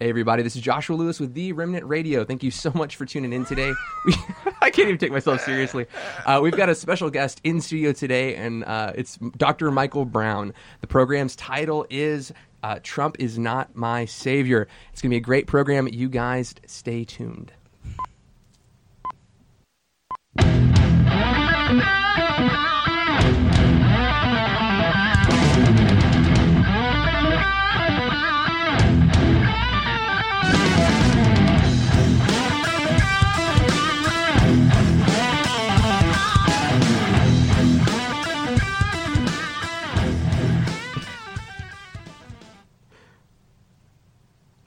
Hey everybody, this is Joshua Lewis with The Remnant Radio. Thank you so much for tuning in today. We, I can't even take myself seriously. Uh, we've got a special guest in studio today, and uh, it's Dr. Michael Brown. The program's title is uh, Trump is Not My Savior. It's going to be a great program. You guys stay tuned.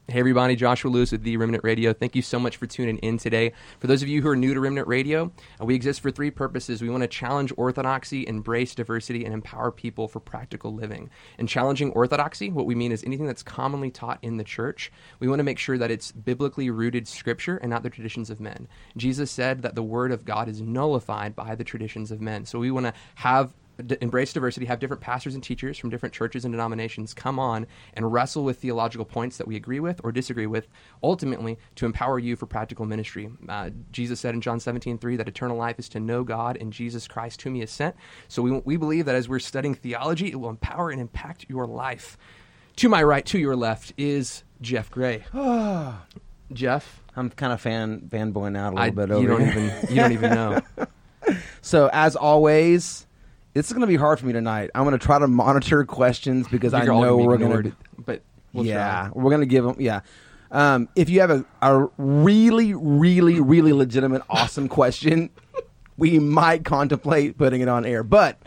Hey everybody, Joshua Lewis with The Remnant Radio. Thank you so much for tuning in today. For those of you who are new to Remnant Radio, uh, we exist for three purposes. We want to challenge orthodoxy, embrace diversity, and empower people for practical living. In challenging orthodoxy, what we mean is anything that's commonly taught in the church. We want to make sure that it's biblically rooted scripture and not the traditions of men. Jesus said that the word of God is nullified by the traditions of men. So we want to have d- embrace diversity, have different pastors and teachers from different churches and denominations come on and wrestle with theological points that we agree with or disagree with, ultimately to empower you for practical ministry. Uh, Jesus said in John 17, 3 that eternal life is to know God and Jesus Christ, whom he has sent. So we, we believe that as we're studying theology, it will empower and impact your life. To my right, to your left, is Jeff Gray. Jeff, I'm kind of fan fanboying out a little I, bit you don't here. even you don't even know. so as always, this is going to be hard for me tonight. I'm going to try to monitor questions because I know we're going to. but we'll yeah, try. we're going to give them. Yeah. Um, if you have a, a really, really, really legitimate, awesome question, we might contemplate putting it on air. But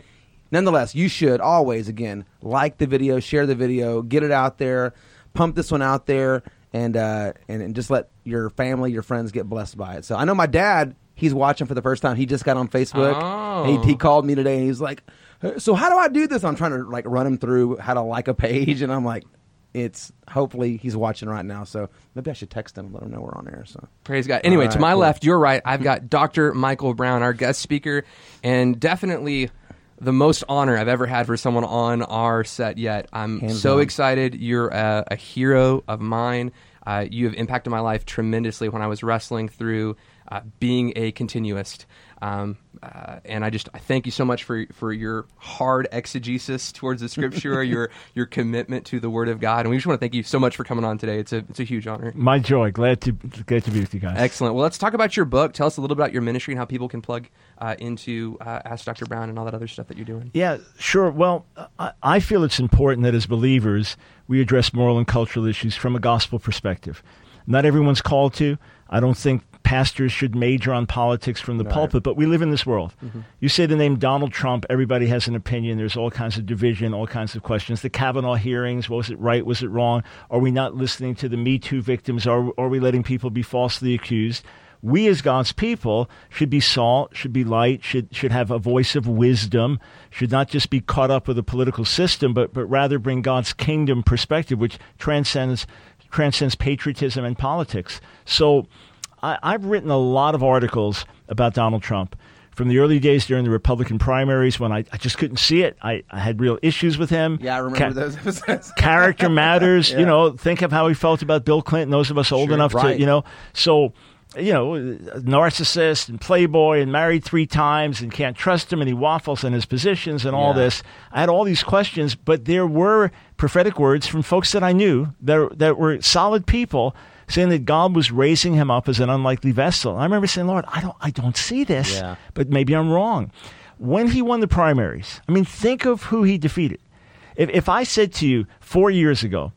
nonetheless, you should always, again, like the video, share the video, get it out there, pump this one out there, and uh, and, and just let your family, your friends get blessed by it. So I know my dad. He's watching for the first time. He just got on Facebook. Oh. And he, he called me today, and he's like, "Uh, "So how do I do this?" I'm trying to like run him through how to like a page, and I'm like, "It's hopefully he's watching right now, so maybe I should text him and let him know we're on air." So Praise God. Anyway, All to my cool. left, your right, I've got Dr. Michael Brown, our guest speaker, and definitely the most honor I've ever had for someone on our set yet. I'm Hands so excited. You're a, a hero of mine. Uh, you have impacted my life tremendously when I was wrestling through uh, being a continuist. Um, uh, and I just I thank you so much for for your hard exegesis towards the scripture, your your commitment to the Word of God, and we just want to thank you so much for coming on today. It's a it's a huge honor. My joy. Glad to glad to be with you guys. Excellent. Well, let's talk about your book. Tell us a little about your ministry and how people can plug uh, into uh, Ask Dr. Brown and all that other stuff that you're doing. Yeah, sure. Well, I, I feel it's important that as believers we address moral and cultural issues from a gospel perspective. Not everyone's called to. I don't think pastors should major on politics from the pulpit, but we live in this world. Mm-hmm. You say the name Donald Trump, everybody has an opinion. There's all kinds of division, all kinds of questions. The Kavanaugh hearings, was it right? Was it wrong? Are we not listening to the Me Too victims? Are, are we letting people be falsely accused? we as God's people should be salt, should be light, should should have a voice of wisdom, should not just be caught up with the political system, but but rather bring God's kingdom perspective, which transcends transcends patriotism and politics. So I, I've written a lot of articles about Donald Trump. From the early days during the Republican primaries when I, I just couldn't see it. I, I had real issues with him. yeah, I remember Ca- those episodes. character matters. Yeah. You know, think of how he felt about Bill Clinton. Those of us old Sure, enough to, you know, so you know, narcissist and playboy and married three times and can't trust him and he waffles on his positions and all Yeah. this. I had all these questions, but there were prophetic words from folks that I knew that that were solid people saying that God was raising him up as an unlikely vessel. I remember saying, Lord, I don't I don't see this, Yeah. but maybe I'm wrong. When he won the primaries, I mean, think of who he defeated. If, if I said to you four years ago,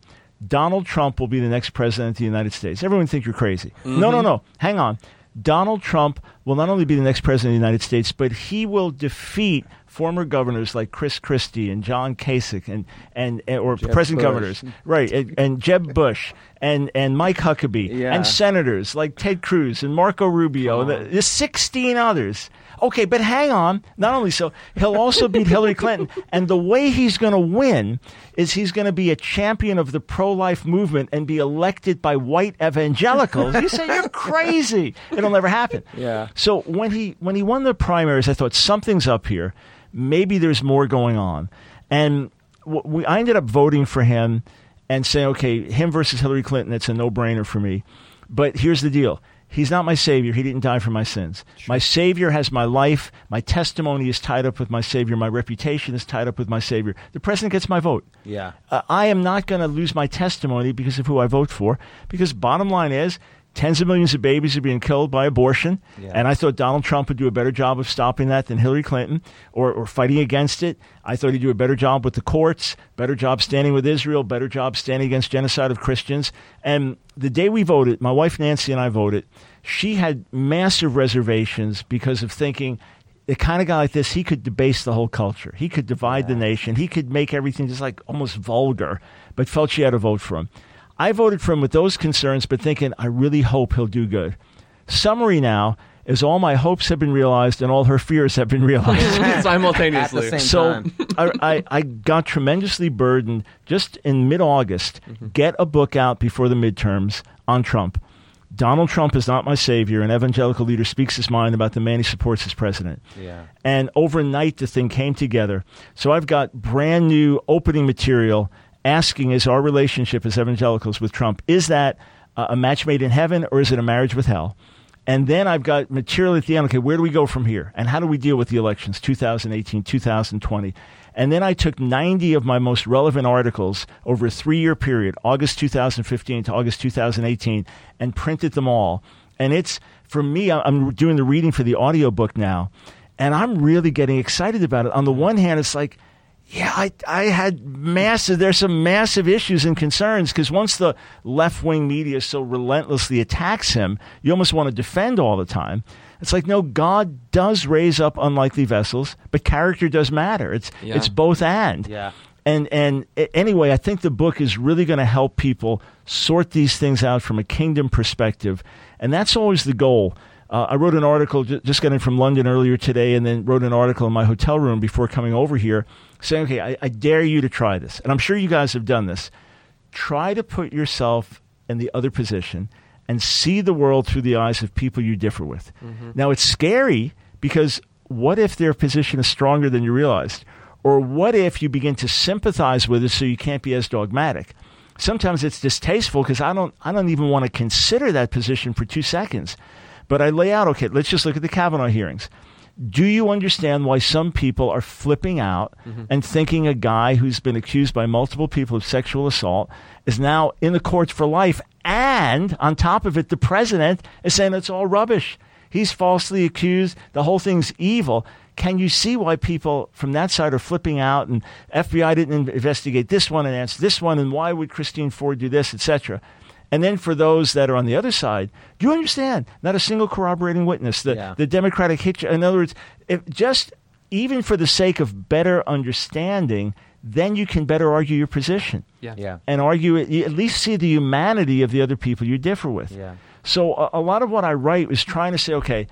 Donald Trump will be the next president of the United States, everyone would think you're crazy. No, no, mm-hmm. no. Hang on. Donald Trump will not only be the next president of the United States, but he will defeat former governors like Chris Christie and John Kasich and and, and or Jeb present Bush. governors, right? And, and Jeb Bush and and Mike Huckabee Yeah. and senators like Ted Cruz and Marco Rubio. Come The, there's 16 others. Okay, but hang on. Not only so, he'll also beat Hillary Clinton. And the way he's going to win is he's going to be a champion of the pro life movement and be elected by white evangelicals. You say you're crazy. It'll never happen. Yeah. So when he when he won the primaries, I thought something's up here. Maybe there's more going on. And we, I ended up voting for him and saying, okay, him versus Hillary Clinton, it's a no brainer for me. But here's the deal. He's not my savior. He didn't die for my sins. My savior has my life. My testimony is tied up with my savior. My reputation is tied up with my savior. The president gets my vote. Yeah. Uh, I am not going to lose my testimony because of who I vote for. Because bottom line is, tens of millions of babies are being killed by abortion, Yeah. and I thought Donald Trump would do a better job of stopping that than Hillary Clinton, or, or fighting against it. I thought he'd do a better job with the courts, better job standing with Israel, better job standing against genocide of Christians. And the day we voted, my wife Nancy and I voted. She had massive reservations because of thinking the kind of guy like this, he could debase the whole culture. He could divide the nation. He could make everything just like almost vulgar, but felt she had to vote for him. I voted for him with those concerns, but thinking, I really hope he'll do good. Summary now is all my hopes have been realized and all her fears have been realized. simultaneously. At the same so time. I, I, I got tremendously burdened just in mid August. Mm-hmm. Get a book out before the midterms on Trump. Donald Trump is not my savior. An evangelical leader speaks his mind about the man he supports as president. Yeah. And overnight, the thing came together. So I've got brand new opening material asking is our relationship as evangelicals with Trump, is that uh, a match made in heaven or is it a marriage with hell? And then I've got material at the end. Okay, where do we go from here? And how do we deal with the elections, 2018, 2020? And then I took 90 of my most relevant articles over a three year period, August 2015 to August 2018, and printed them all. And it's, for me, I'm doing the reading for the audiobook now, and I'm really getting excited about it. On the one hand, it's like, yeah, I, I had massive, there's some massive issues and concerns because once the left wing media so relentlessly attacks him, you almost want to defend all the time. It's like, no, God does raise up unlikely vessels, but character does matter. It's, Yeah. it's both and. Yeah. And and anyway, I think the book is really going to help people sort these things out from a kingdom perspective, and that's always the goal. Uh, I wrote an article just got in from London earlier today, and then wrote an article in my hotel room before coming over here, saying, "Okay, I, I dare you to try this," and I'm sure you guys have done this. Try to put yourself in the other position and see the world through the eyes of people you differ with. Mm-hmm. Now, it's scary because what if their position is stronger than you realized? Or what if you begin to sympathize with it so you can't be as dogmatic? Sometimes it's distasteful because I don't, I don't even want to consider that position for two seconds. But I lay out, okay, let's just look at the Kavanaugh hearings. Do you understand why some people are flipping out mm-hmm. and thinking a guy who's been accused by multiple people of sexual assault is now in the courts for life? And on top of it, the president is saying it's all rubbish. He's falsely accused. The whole thing's evil. Can you see why people from that side are flipping out and FBI didn't investigate this one and answer this one and why would Christine Ford do this, etc. And then for those that are on the other side, do you understand? Not a single corroborating witness. The Yeah. the Democratic hitch. In other words, if just even for the sake of better understanding, then you can better argue your position Yeah. Yeah. and argue it. You at least see the humanity of the other people you differ with. Yeah. So a, a lot of what I write is trying to say, okay,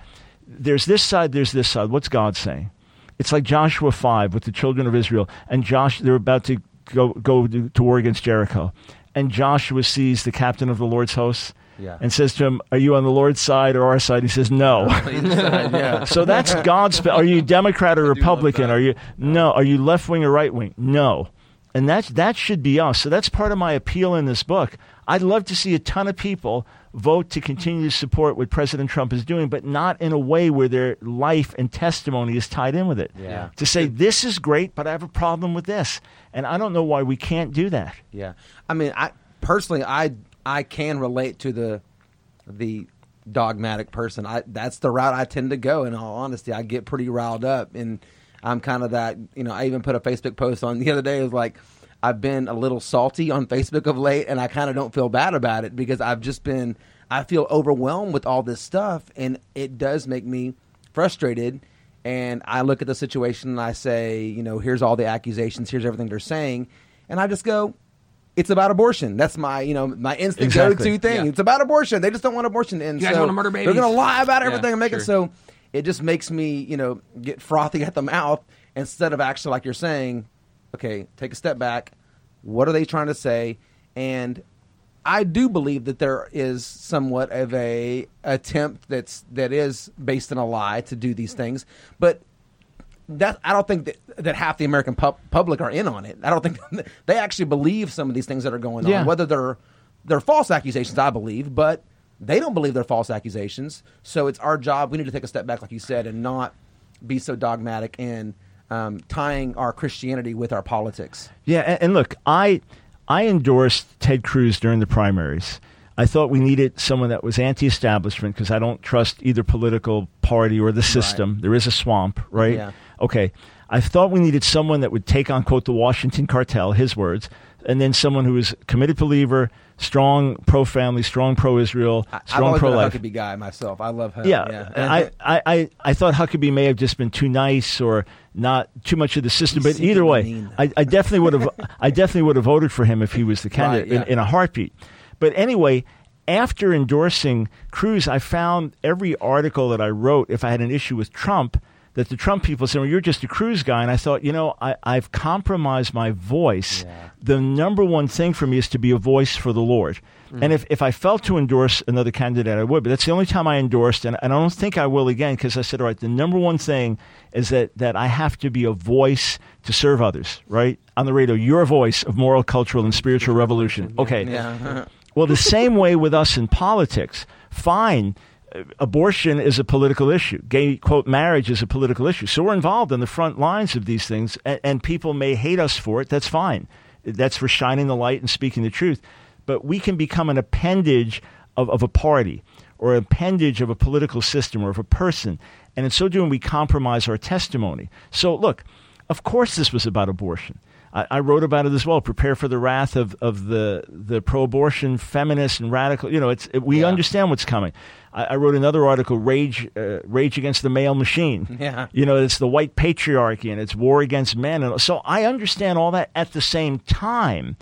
there's this side, there's this side. What's God saying? It's like Joshua five with the children of Israel, and Josh they're about to go go to, to war against Jericho, and Joshua sees the captain of the Lord's hosts. Yeah. And says to him, "Are you on the Lord's side or our side?" He says, "No." yeah. So that's God's. Are you Democrat or Republican? Are you no? Are you left wing or right wing? No. And that's that should be us. So that's part of my appeal in this book. I'd love to see a ton of people vote to continue to support what President Trump is doing, but not in a way where their life and testimony is tied in with it. Yeah. To say this is great, but I have a problem with this, and I don't know why we can't do that. Yeah, I mean, I personally, I I can relate to the the dogmatic person. I that's the route I tend to go. In all honesty, I get pretty riled up, and I'm kind of that. You know, I even put a Facebook post on the other day. It was like. I've been a little salty on Facebook of late, and I kind of don't feel bad about it because I've just been. I feel overwhelmed with all this stuff, and it does make me frustrated. And I look at the situation and I say, you know, here's all the accusations, here's everything they're saying, and I just go, it's about abortion. That's my, you know, my instant Exactly. go-to thing. Yeah. It's about abortion. They just don't want abortion, and You guys so wanna murder they're going to lie about Yeah, everything and make sure. it so. It just makes me, you know, get frothy at the mouth instead of actually, like you're saying, okay, take a step back. What are they trying to say? And I do believe that there is somewhat of a attempt that's that is based in a lie to do these things, but that I don't think that, that half the American pub, public are in on it. I don't think they actually believe some of these things that are going Yeah. on, whether they're they're false accusations. I believe, but they don't believe they're false accusations. So it's our job. We need to take a step back, like you said, and not be so dogmatic and um, tying our Christianity with our politics. Yeah, and, and look, I I endorsed Ted Cruz during the primaries. I thought we needed someone that was anti-establishment because I don't trust either political party or the system. There is a swamp, right? Yeah. Okay. I thought we needed someone that would take on quote the Washington cartel, his words, and then someone who was committed believer, strong pro-family, strong pro-Israel, strong always been a pro-life. Huckabee guy myself. I love Huck. Yeah, I, I, I, I thought Huckabee may have just been too nice or not too much of the system, but either way. I, I definitely would have I definitely would have voted for him if he was the candidate yeah. in, in a heartbeat. But anyway, after endorsing Cruz, I found every article that I wrote, if I had an issue with Trump, that the Trump people said, well, you're just a Cruz guy. And I thought, you know, I, I've compromised my voice. Yeah. The number one thing for me is to be a voice for the Lord. Mm. And if, if I felt to endorse another candidate, I would. But that's the only time I endorsed, and, and I don't think I will again because I said, all right, the number one thing is that, that I have to be a voice to serve others, right? On the radio, your voice of moral, cultural, and spiritual revolution. Okay. yeah. Well, the same way with us in politics. Fine, abortion is a political issue. Gay quote marriage is a political issue. So we're involved in the front lines of these things, and, and people may hate us for it. That's fine. That's for shining the light and speaking the truth. But we can become an appendage of, of a party or an appendage of a political system or of a person, and in so doing, we compromise our testimony. So look, of course, this was about abortion. I, I wrote about it as well. Prepare for the wrath of, of the the pro-abortion feminists and radical. You know, it's it, we Yeah. understand what's coming. I, I wrote another article, rage uh, rage against the male machine. Yeah. you know, it's the white patriarchy and it's war against men. And so I understand all that. At the same time,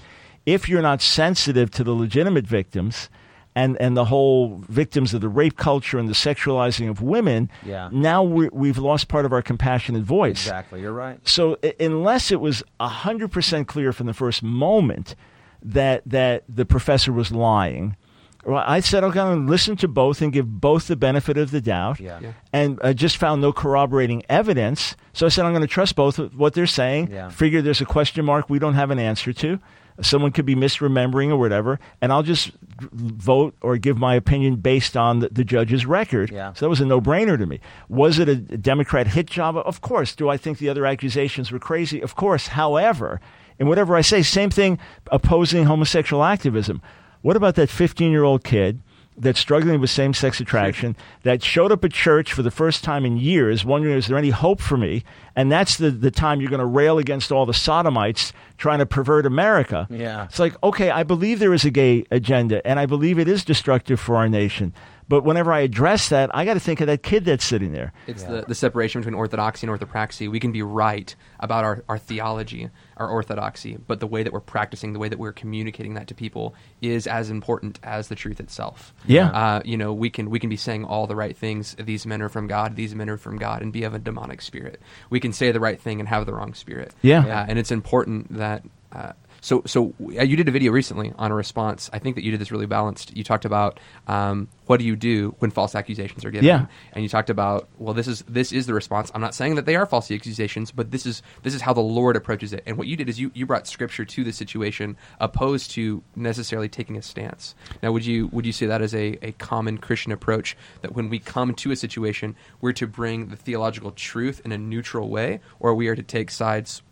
if you're not sensitive to the legitimate victims. And, and the whole victims of the rape culture and the sexualizing of women, Yeah. now we we've lost part of our compassionate voice. Exactly. You're right. So i- unless it was hundred percent clear from the first moment that that the professor was lying, well, I said I'm going to listen to both and give both the benefit of the doubt. Yeah. Yeah. And I just found no corroborating evidence, so I said I'm going to trust both of what they're saying. Yeah. Figure there's a question mark we don't have an answer to. Someone could be misremembering or whatever, and I'll just vote or give my opinion based on the, the judge's record. Yeah. So that was a no-brainer to me. Was it a Democrat hit job? Of course. Do I think the other accusations were crazy? Of course. However, in whatever I say, same thing opposing homosexual activism. What about that 15-year-old kid that's struggling with same-sex attraction that showed up at church for the first time in years, wondering is there any hope for me? And that's the, the time you're going to rail against all the sodomites trying to pervert America. Yeah. It's like, okay, I believe there is a gay agenda, and I believe it is destructive for our nation. But whenever I address that, I got to think of that kid that's sitting there. It's Yeah. the, the separation between orthodoxy and orthopraxy. We can be right about our, our theology, our orthodoxy, but the way that we're practicing, the way that we're communicating that to people is as important as the truth itself. Yeah. Uh, you know, we can we can be saying all the right things. These men are from God. These men are from God, and be of a demonic spirit. We can say the right thing and have the wrong spirit. Yeah. Uh, and it's important that. Uh, so, so uh, you did a video recently on a response. I think that you did this really balanced. You talked about um, what do you do when false accusations are given, Yeah. and you talked about well, this is this is the response. I'm not saying that they are false accusations, but this is this is how the Lord approaches it. And what you did is you you brought Scripture to the situation, opposed to necessarily taking a stance. Now, would you would you say that is a, a common Christian approach that when we come to a situation, we're to bring the theological truth in a neutral way, or we are to take sides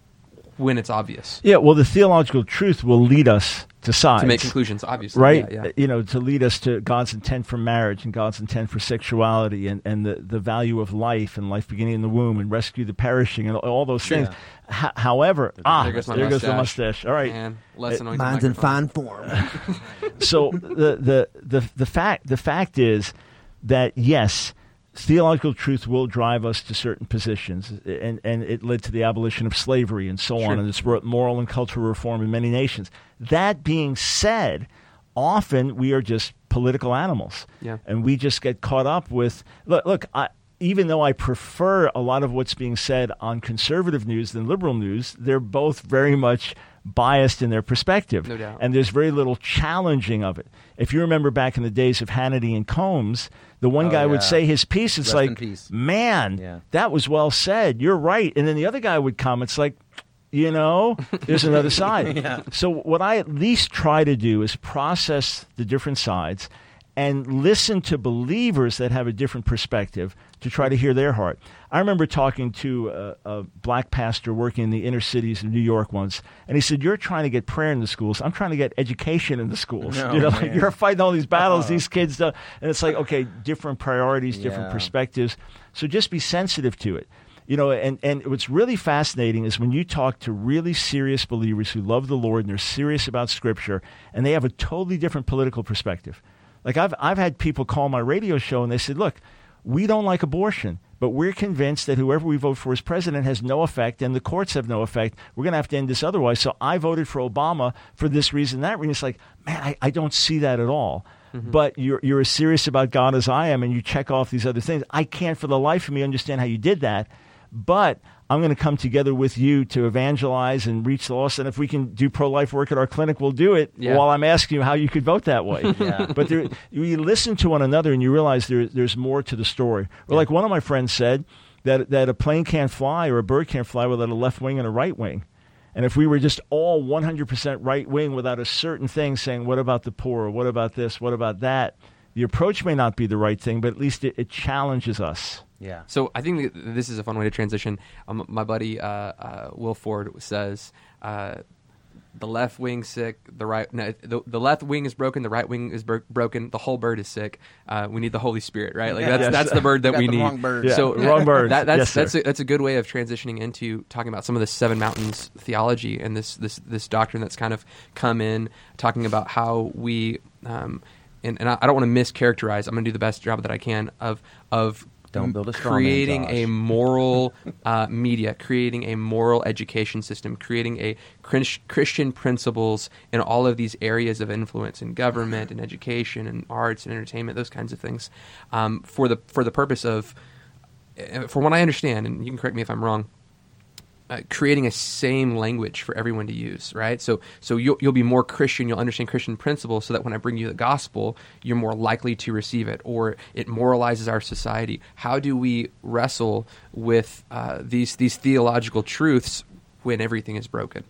when it's obvious? Yeah, well, the theological truth will lead us to sides to make conclusions, obviously. right? Yeah, yeah. You know, to lead us to God's intent for marriage and God's intent for sexuality and, and the, the value of life and life beginning in the womb and rescue the perishing and all those Sure. things. H- however, ah, there goes there goes the mustache. mustache. All right. Man, less It- Mine's in fine form. so the, the the the fact the fact is that yes, theological truth will drive us to certain positions, and and it led to the abolition of slavery and so Sure. on, and it's brought moral and cultural reform in many nations. That being said, often we are just political animals, Yeah. and we just get caught up with look. Look, I. Even though I prefer a lot of what's being said on conservative news than liberal news, they're both very much biased in their perspective. No doubt. And there's very little challenging of it. If you remember back in the days of Hannity and Colmes, the one Oh, guy would say his piece, it's Rest like, peace. man, Yeah. that was well said. You're right. And then the other guy would come, it's like, you know, there's another side. So, what I at least try to do is process the different sides and listen to believers that have a different perspective to try to hear their heart. I remember talking to a, a black pastor working in the inner cities of New York once, and he said, "You're trying to get prayer in the schools. I'm trying to get education in the schools. No, you know, like you're fighting all these battles. Uh-huh. These kids, don't, and it's like, okay, different priorities, different Yeah. perspectives. So just be sensitive to it." You know, and, and what's really fascinating is when you talk to really serious believers who love the Lord and they're serious about Scripture, and they have a totally different political perspective. Like I've I've had people call my radio show and they said, "Look, we don't like abortion, but we're convinced that whoever we vote for as president has no effect, and the courts have no effect. We're going to have to end this otherwise. So I voted for Obama for this reason, that reason." It's like, man, I, I don't see that at all. Mm-hmm. But you're you're as serious about God as I am, and you check off these other things. I can't for the life of me understand how you did that, but I'm going to come together with you to evangelize and reach the lost. And if we can do pro life work at our clinic, we'll do it. Yeah. While I'm asking you how you could vote that way. Yeah. But there, you listen to one another and you realize there, there's more to the story. Or like one of my friends said that that a plane can't fly or a bird can't fly without a left wing and a right wing. And if we were just all 100% right wing without a certain thing saying, what about the poor? What about this? What about that? The approach may not be the right thing, but at least it, it challenges us. Yeah. So I think that this is a fun way to transition. Um, my buddy uh, uh, Will Ford says uh, the left wing sick, the right no, the, the left wing is broken, the right wing is bro- broken, the whole bird is sick. Uh, we need the Holy Spirit, right? Like that's Yes. that's the bird that Got we the need. wrong bird. Yeah, So wrong bird. That, that's Yes, that's a, that's a good way of transitioning into talking about some of the seven mountains theology and this this this doctrine that's kind of come in talking about how we. Um, and, and I I don't want to mischaracterize. I'm going to do the best job that I can of of Don't build a straw man, creating a moral uh, media, creating a moral education system, creating a Christian principles in all of these areas of influence in government and education and arts and entertainment, those kinds of things, um, for the for the purpose of, uh, from what I understand, and you can correct me if I'm wrong. Uh, creating a same language for everyone to use, right? So, so you'll, you'll be more Christian. You'll understand Christian principles, so that when I bring you the gospel, you're more likely to receive it, or it moralizes our society. How do we wrestle with uh, these these theological truths when everything is broken?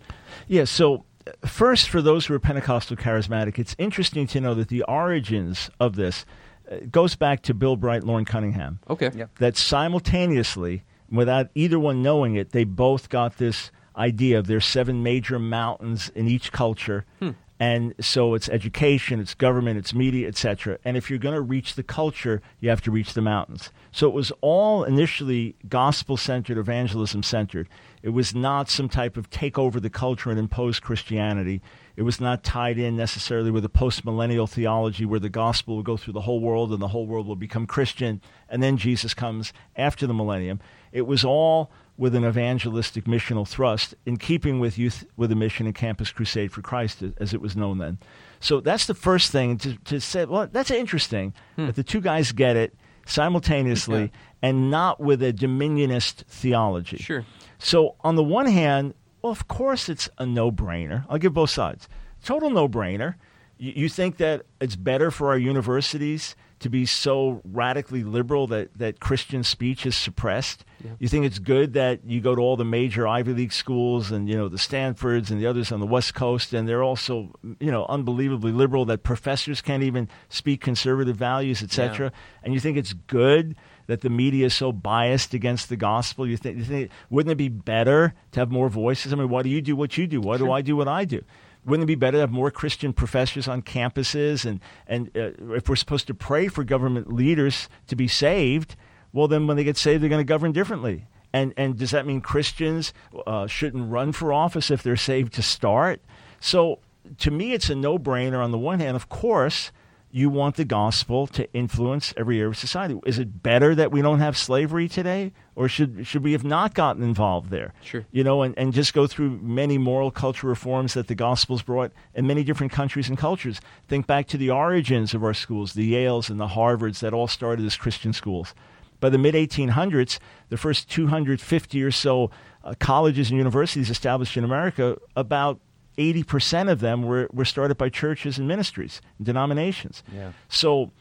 Yeah, so uh, first, for those who are Pentecostal charismatic, it's interesting to know that the origins of this uh, goes back to Bill Bright, Loren Cunningham. Okay, Yep. That simultaneously, without either one knowing it, they both got this idea of there's seven major mountains in each culture. Hmm. And so it's education, it's government, it's media, etc. And if you're going to reach the culture, you have to reach the mountains. So it was all initially gospel centered, evangelism centered. It was not some type of take over the culture and impose Christianity. It was not tied in necessarily with a post millennial theology where the gospel will go through the whole world and the whole world will become Christian, and then Jesus comes after the millennium. It was all with an evangelistic missional thrust in keeping with youth with a mission and campus crusade for Christ as it was known then. So that's the first thing to, to say. Well, that's interesting hmm. that the two guys get it simultaneously and not with a dominionist theology. Sure. So on the one hand, well, of course it's a no-brainer. I'll give both sides. Total no-brainer. You, you think that it's better for our universities to be so radically liberal that, that Christian speech is suppressed? Yeah. You think it's good that you go to all the major Ivy League schools and you know the Stanfords and the others on the West Coast, and they're also you know unbelievably liberal that professors can't even speak conservative values, etc. And you think it's good that the media is so biased against the gospel? You think, you think wouldn't it be better to have more voices? I mean, why do you do what you do? Why do I do what I do? Wouldn't it be better to have more Christian professors on campuses? And, and uh, if we're supposed to pray for government leaders to be saved, well, then when they get saved, they're going to govern differently. And, and does that mean Christians uh, shouldn't run for office if they're saved to start? So to me, it's a no brainer. On the one hand, of course, you want the gospel to influence every area of society. Is it better that we don't have slavery today, or should should we have not gotten involved there? Sure. You know, and, and just go through many moral culture reforms that the gospel's brought in many different countries and cultures. Think back to the origins of our schools, the Yales and the Harvards that all started as Christian schools. By the mid 1800s, the first 250 or so uh, colleges and universities established in America, about 80% of them were, were started by churches and ministries, and denominations. Yeah. So,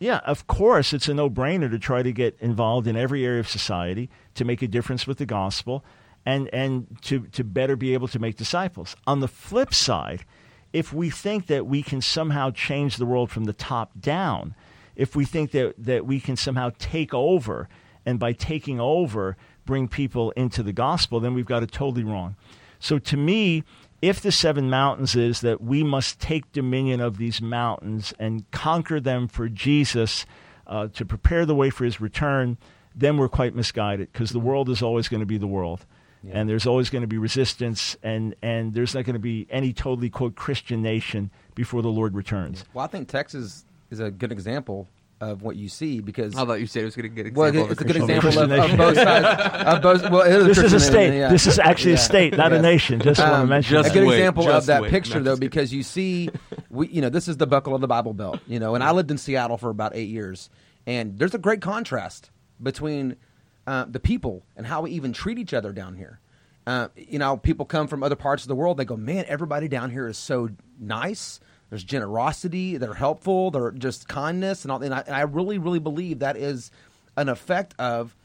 yeah, of course, it's a no brainer to try to get involved in every area of society to make a difference with the gospel and, and to, to better be able to make disciples. On the flip side, if we think that we can somehow change the world from the top down, if we think that, that we can somehow take over, and by taking over, bring people into the gospel, then we've got it totally wrong. So to me, if the seven mountains is that we must take dominion of these mountains and conquer them for Jesus uh, to prepare the way for his return, then we're quite misguided because the world is always going to be the world. Yeah. And there's always going to be resistance, and, and there's not going to be any totally, quote, Christian nation before the Lord returns. Well, I think Texas is a good example of what you see because I thought you said it was going to get example. Well, it's a good example of, of, both sides. Of both, well, this is a state. Yeah. This is actually yeah. a state, not a nation. Just um, want to mention a good wait, example of that wait. picture, no, though, because you see, we, you know, this is the buckle of the Bible Belt, you know, and I lived in Seattle for about eight years, and there's a great contrast between uh, the people and how we even treat each other down here. Uh, you know, people come from other parts of the world. They go, man, everybody down here is so nice there's generosity, they're helpful, they're just kindness, and all. And I, and I really, really believe that is an effect of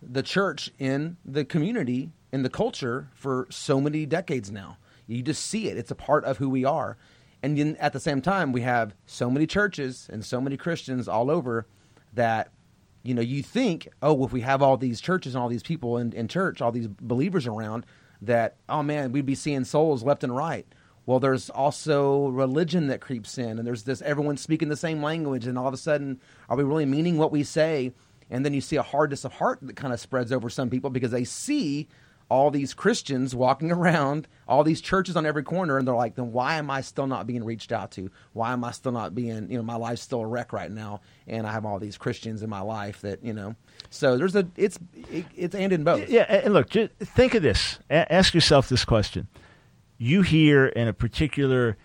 the church in the community, in the culture for so many decades now. You just see it; it's a part of who we are. And then at the same time, we have so many churches and so many Christians all over that you know you think, oh, well, if we have all these churches and all these people in, in church, all these believers around, that oh man, we'd be seeing souls left and right well there's also religion that creeps in and there's this everyone speaking the same language and all of a sudden are we really meaning what we say and then you see a hardness of heart that kind of spreads over some people because they see all these Christians walking around, all these churches on every corner, and they're like, then why am I still not being reached out to? Why am I still not being, you know, my life's still a wreck right now, and I have all these Christians in my life that, you know, so there's a, it's, it, it's and in both. Yeah, and look, think of this. Ask yourself this question you hear in a particular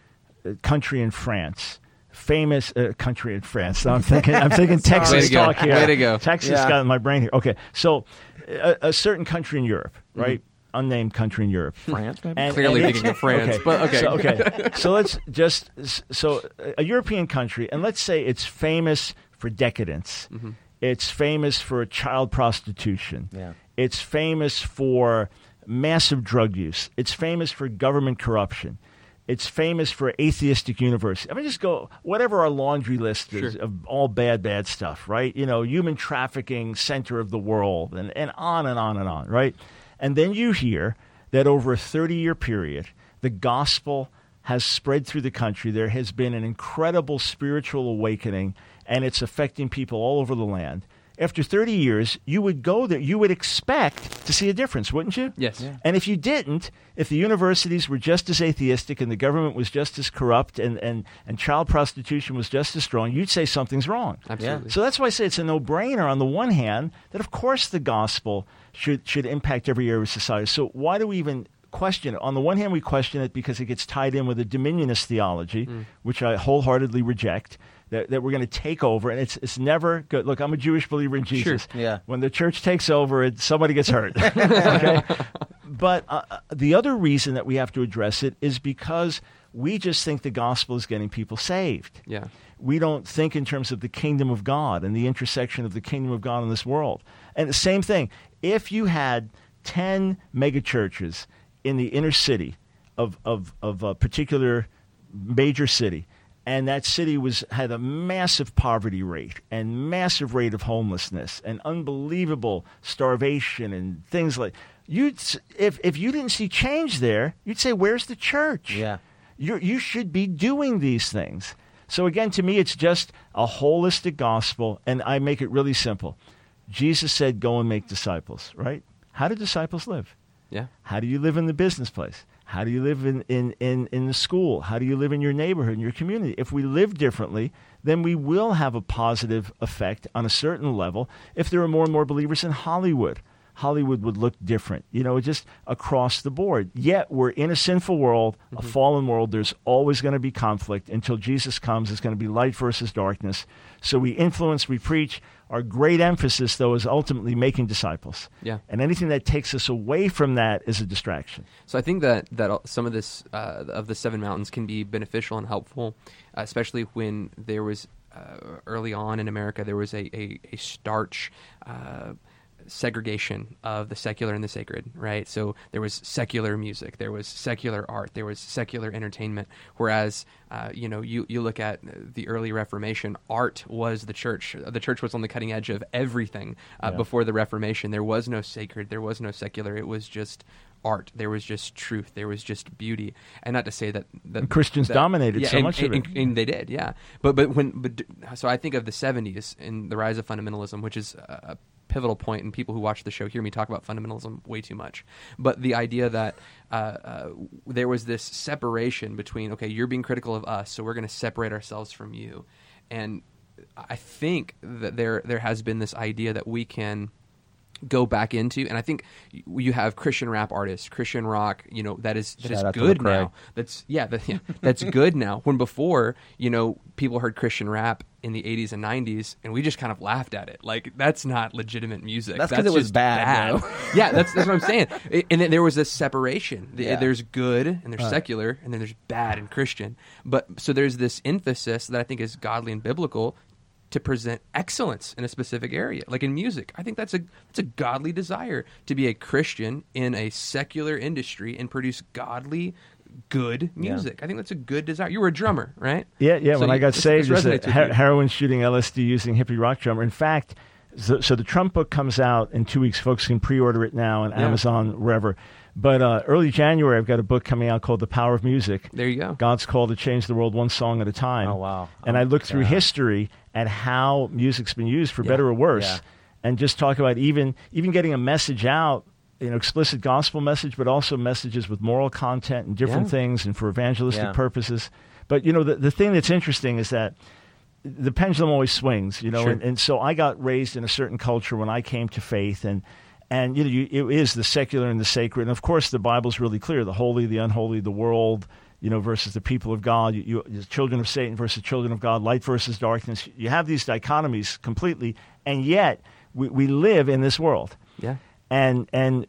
uh, country in France, famous uh, country in France. So I'm thinking, I'm thinking Texas talk here. Way to go. Texas yeah. got in my brain here. Okay, so a, a certain country in Europe, mm-hmm. right? Mm-hmm. Unnamed country in Europe. France, maybe. And, Clearly and thinking of France, okay. but okay. So, okay. so let's just so a European country, and let's say it's famous for decadence. Mm-hmm. It's famous for child prostitution. Yeah. It's famous for massive drug use. It's famous for government corruption. It's famous for atheistic university. I mean, just go whatever our laundry list is sure. of all bad, bad stuff, right? You know, human trafficking center of the world, and, and on and on and on, right? And then you hear that over a 30 year period, the gospel has spread through the country. There has been an incredible spiritual awakening, and it's affecting people all over the land after 30 years, you would go there. You would expect to see a difference, wouldn't you? Yes. Yeah. And if you didn't, if the universities were just as atheistic and the government was just as corrupt and, and, and child prostitution was just as strong, you'd say something's wrong. Absolutely. Yeah. So that's why I say it's a no brainer on the one hand that, of course, the gospel should, should impact every area of society. So why do we even question it. On the one hand, we question it because it gets tied in with a dominionist theology, mm. which I wholeheartedly reject that, that we're going to take over, and it's it's never good. Look, I'm a Jewish believer in Jesus. Sure. Yeah. When the church takes over, it, somebody gets hurt. okay. But uh, the other reason that we have to address it is because we just think the gospel is getting people saved. Yeah. We don't think in terms of the kingdom of God and the intersection of the kingdom of God in this world. And the same thing, if you had 10 megachurches in the inner city of, of, of a particular major city, and that city was had a massive poverty rate and massive rate of homelessness and unbelievable starvation and things like you if if you didn't see change there you'd say where's the church yeah you you should be doing these things. So again, to me, it's just a holistic gospel, and I make it really simple. Jesus said, "Go and make disciples." Right? How do disciples live? Yeah. How do you live in the business place? How do you live in, in, in, in the school? How do you live in your neighborhood, in your community? If we live differently, then we will have a positive effect on a certain level if there are more and more believers in Hollywood. Hollywood would look different, you know, just across the board. Yet we're in a sinful world, a Mm-hmm. fallen world. There's always going to be conflict until Jesus comes. It's going to be light versus darkness. So we influence, we preach. Our great emphasis, though, is ultimately making disciples. Yeah. And anything that takes us away from that is a distraction. So I think that that some of this uh, of the seven mountains can be beneficial and helpful, especially when there was uh, early on in America there was a a, a starch. Uh, segregation of the secular and the sacred right so there was secular music there was secular art there was secular entertainment whereas uh, you know you, you look at the early reformation art was the church the church was on the cutting edge of everything uh, Yeah. before the reformation there was no sacred there was no secular it was just art. There was just truth. There was just beauty. And not to say that, that And Christians that- dominated yeah, so and, much of it. and they did, yeah. But but when but so I think of the '70s and the rise of fundamentalism, which is a pivotal point, and people who watch the show hear me talk about fundamentalism way too much. But the idea that uh, uh, there was this separation between okay, you're being critical of us, so we're going to separate ourselves from you, and I think that there there has been this idea that we can go back into and i think you have christian rap artists christian rock you know that is that is good now. That's yeah, that, yeah that's good now. When before you know people heard christian rap in the 80s and 90s and we just kind of laughed at it. Like that's not legitimate music. That's 'cause it was just bad, yeah that's that's what i'm saying. And then there was this separation. The- Yeah. there's good and there's Right. secular and then there's bad and christian. But so there's this emphasis that i think is godly and biblical to present excellence in a specific area like in music i think that's a that's a godly desire to be a christian in a secular industry and produce godly good music i think that's a good desire you were a drummer right Yeah, yeah. So when I got this- saved this as a her- heroin shooting LSD using hippie rock drummer. In fact, so, so the Trump book comes out in two weeks. Folks can pre-order it now on Yeah. Amazon, wherever. But uh, early January, I've got a book coming out called The Power of Music. there you go God's call to change the world one song at a time. Oh, wow. And I look through Yeah. history at how music's been used for Yeah. better or worse, Yeah. and just talk about even even getting a message out, you know, explicit gospel message, but also messages with moral content and different things, and for evangelistic purposes. But you know, the the thing that's interesting is that the pendulum always swings, you know, Sure. and, and so I got raised in a certain culture when I came to faith, and and you know, you, it is the secular and the sacred, and of course, the Bible's really clear: the holy, the unholy, the world, you know, versus the people of God, you, you children of Satan versus children of God, light versus darkness. You have these dichotomies completely, and yet we, we live in this world. Yeah. And and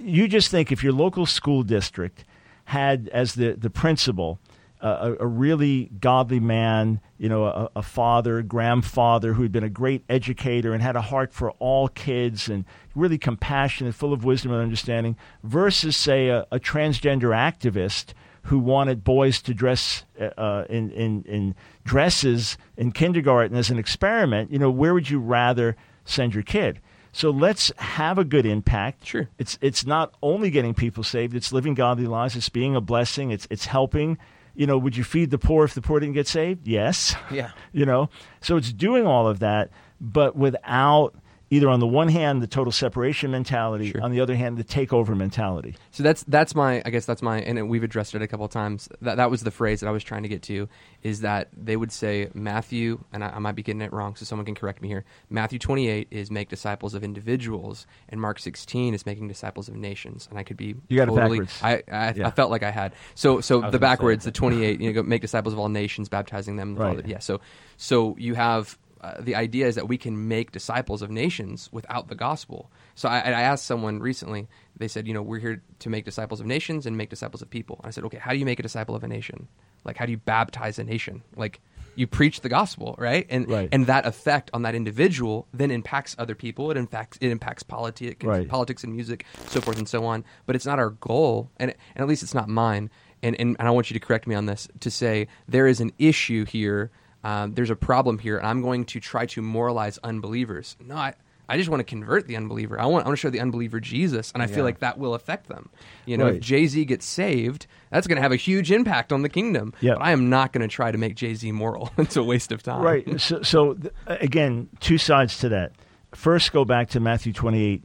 you just think if your local school district had as the the principal a, a really godly man, you know, a, a father, grandfather who had been a great educator and had a heart for all kids and really compassionate, full of wisdom and understanding, versus say a, a transgender activist who wanted boys to dress uh, uh, in, in in dresses in kindergarten as an experiment. You know, where would you rather send your kid? So let's have a good impact. Sure. It's it's not only getting people saved, it's living godly lives, it's being a blessing, it's it's helping. You know, would you feed the poor if the poor didn't get saved? Yes. Yeah. you know. So it's doing all of that, but without either on the one hand the total separation mentality, Sure. on the other hand the takeover mentality. So that's that's my I guess that's my and we've addressed it a couple of times. That that was the phrase that I was trying to get to is that they would say Matthew and I, I might be getting it wrong, so someone can correct me here. Matthew twenty eight is make disciples of individuals, and Mark sixteen is making disciples of nations. And I could be You got it backwards. I I, Yeah. I felt like I had so so the backwards the twenty eight you know go make disciples of all nations, baptizing them. Right. yeah. So so you have. Uh, the idea is that we can make disciples of nations without the gospel. So I, I asked someone recently. They said, you know, we're here to make disciples of nations and make disciples of people. And I said, okay, how do you make a disciple of a nation? Like, how do you baptize a nation? Like, you preach the gospel, right? And Right. and that effect on that individual then impacts other people. It impacts it impacts politics, Right. politics and music, so forth and so on. But it's not our goal, and and at least it's not mine. And and, and I want you to correct me on this to say there is an issue here. Um, there's a problem here, and I'm going to try to moralize unbelievers. No, I, I just want to convert the unbeliever. I want, I want to show the unbeliever Jesus, and I Yeah. feel like that will affect them. You know, Right. if Jay Z gets saved, that's going to have a huge impact on the kingdom. Yeah. But I am not going to try to make Jay Z moral. it's a waste of time. Right. So, so th- again, two sides to that. First, go back to Matthew 28,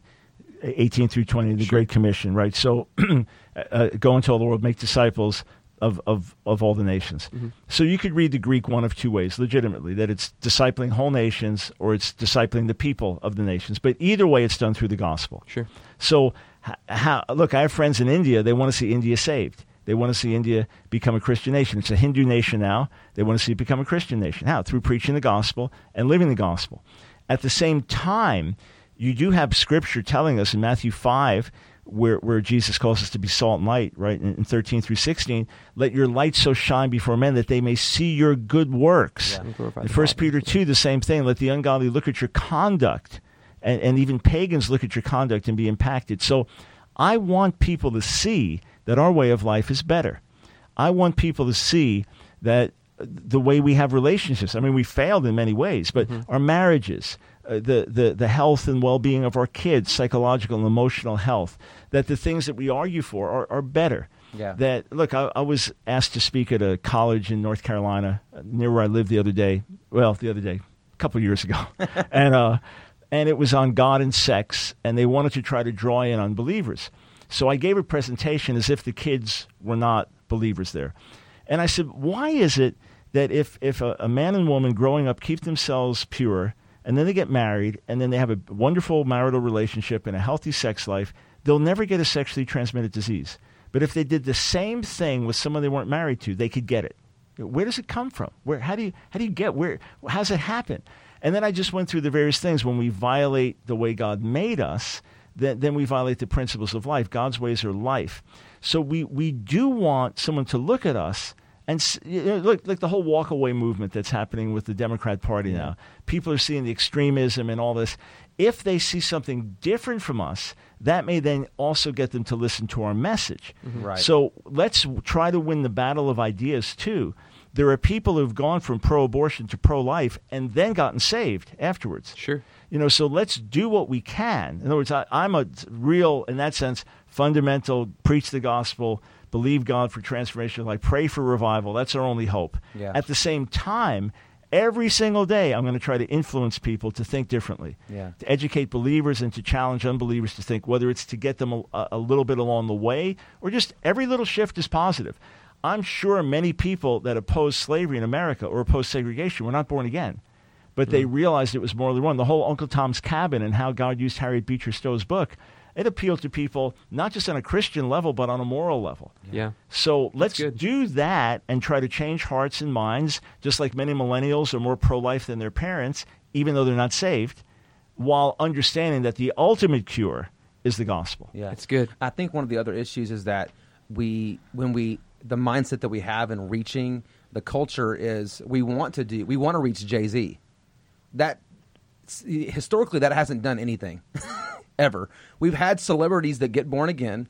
18 through 20, the Great Commission, right? So, uh, go into all the world, make disciples of, of, of all the nations. Mm-hmm. So, you could read the Greek one of two ways, legitimately, that it's discipling whole nations or it's discipling the people of the nations. But either way, it's done through the gospel. Sure. So, how, look, I have friends in India. They want to see India saved. They want to see India become a Christian nation. It's a Hindu nation now. They want to see it become a Christian nation. How? Through preaching the gospel and living the gospel. At the same time, you do have scripture telling us in Matthew 5, where, where Jesus calls us to be salt and light, right? In, in 13 through 16, let your light so shine before men that they may see your good works. Yeah. In 1 Father. Peter 2, the same thing. Let the ungodly look at your conduct, and, and even pagans look at your conduct and be impacted. So I want people to see that our way of life is better. I want people to see that the way we have relationships. I mean, we failed in many ways, but mm-hmm. our marriages, uh, the, the, the health and well being of our kids, psychological and emotional health, that the things that we argue for are, are better. Yeah. That look, I, I was asked to speak at a college in North Carolina near where I live the other day. Well, the other day, a couple of years ago, and uh, and it was on God and sex, and they wanted to try to draw in unbelievers. So I gave a presentation as if the kids were not believers there, and I said, why is it that if if a, a man and woman growing up keep themselves pure and then they get married and then they have a wonderful marital relationship and a healthy sex life, they'll never get a sexually transmitted disease. But if they did the same thing with someone they weren't married to, they could get it. Where does it come from? Where how do you how do you get where How's it happen? And then I just went through the various things. When we violate the way God made us, then, then we violate the principles of life. God's ways are life. So we, we do want someone to look at us and s- you know, look like the whole walk away movement that's happening with the Democrat Party now. People are seeing the extremism and all this. If they see something different from us, that may then also get them to listen to our message. Mm-hmm. Right. So let's try to win the battle of ideas too. There are people who've gone from pro abortion to pro life and then gotten saved afterwards. Sure. You know, so let's do what we can. In other words, I, I'm a real, in that sense, fundamental, preach the gospel, believe God for transformation, like pray for revival. That's our only hope. Yeah. At the same time, every single day, I'm going to try to influence people to think differently, Yeah. to educate believers and to challenge unbelievers to think, whether it's to get them a, a little bit along the way or just every little shift is positive. I'm sure many people that oppose slavery in America or oppose segregation were not born again but they mm. realized it was morally wrong. The whole Uncle Tom's Cabin and how God used Harriet Beecher Stowe's book, it appealed to people not just on a Christian level, but on a moral level. Yeah. So let's do that and try to change hearts and minds, just like many millennials are more pro life than their parents, even though they're not saved, while understanding that the ultimate cure is the gospel. Yeah, It's good. I think one of the other issues is that we, when we, the mindset that we have in reaching the culture is we want to do, we want to reach Jay Z. That historically that hasn't done anything ever. We've had celebrities that get born again,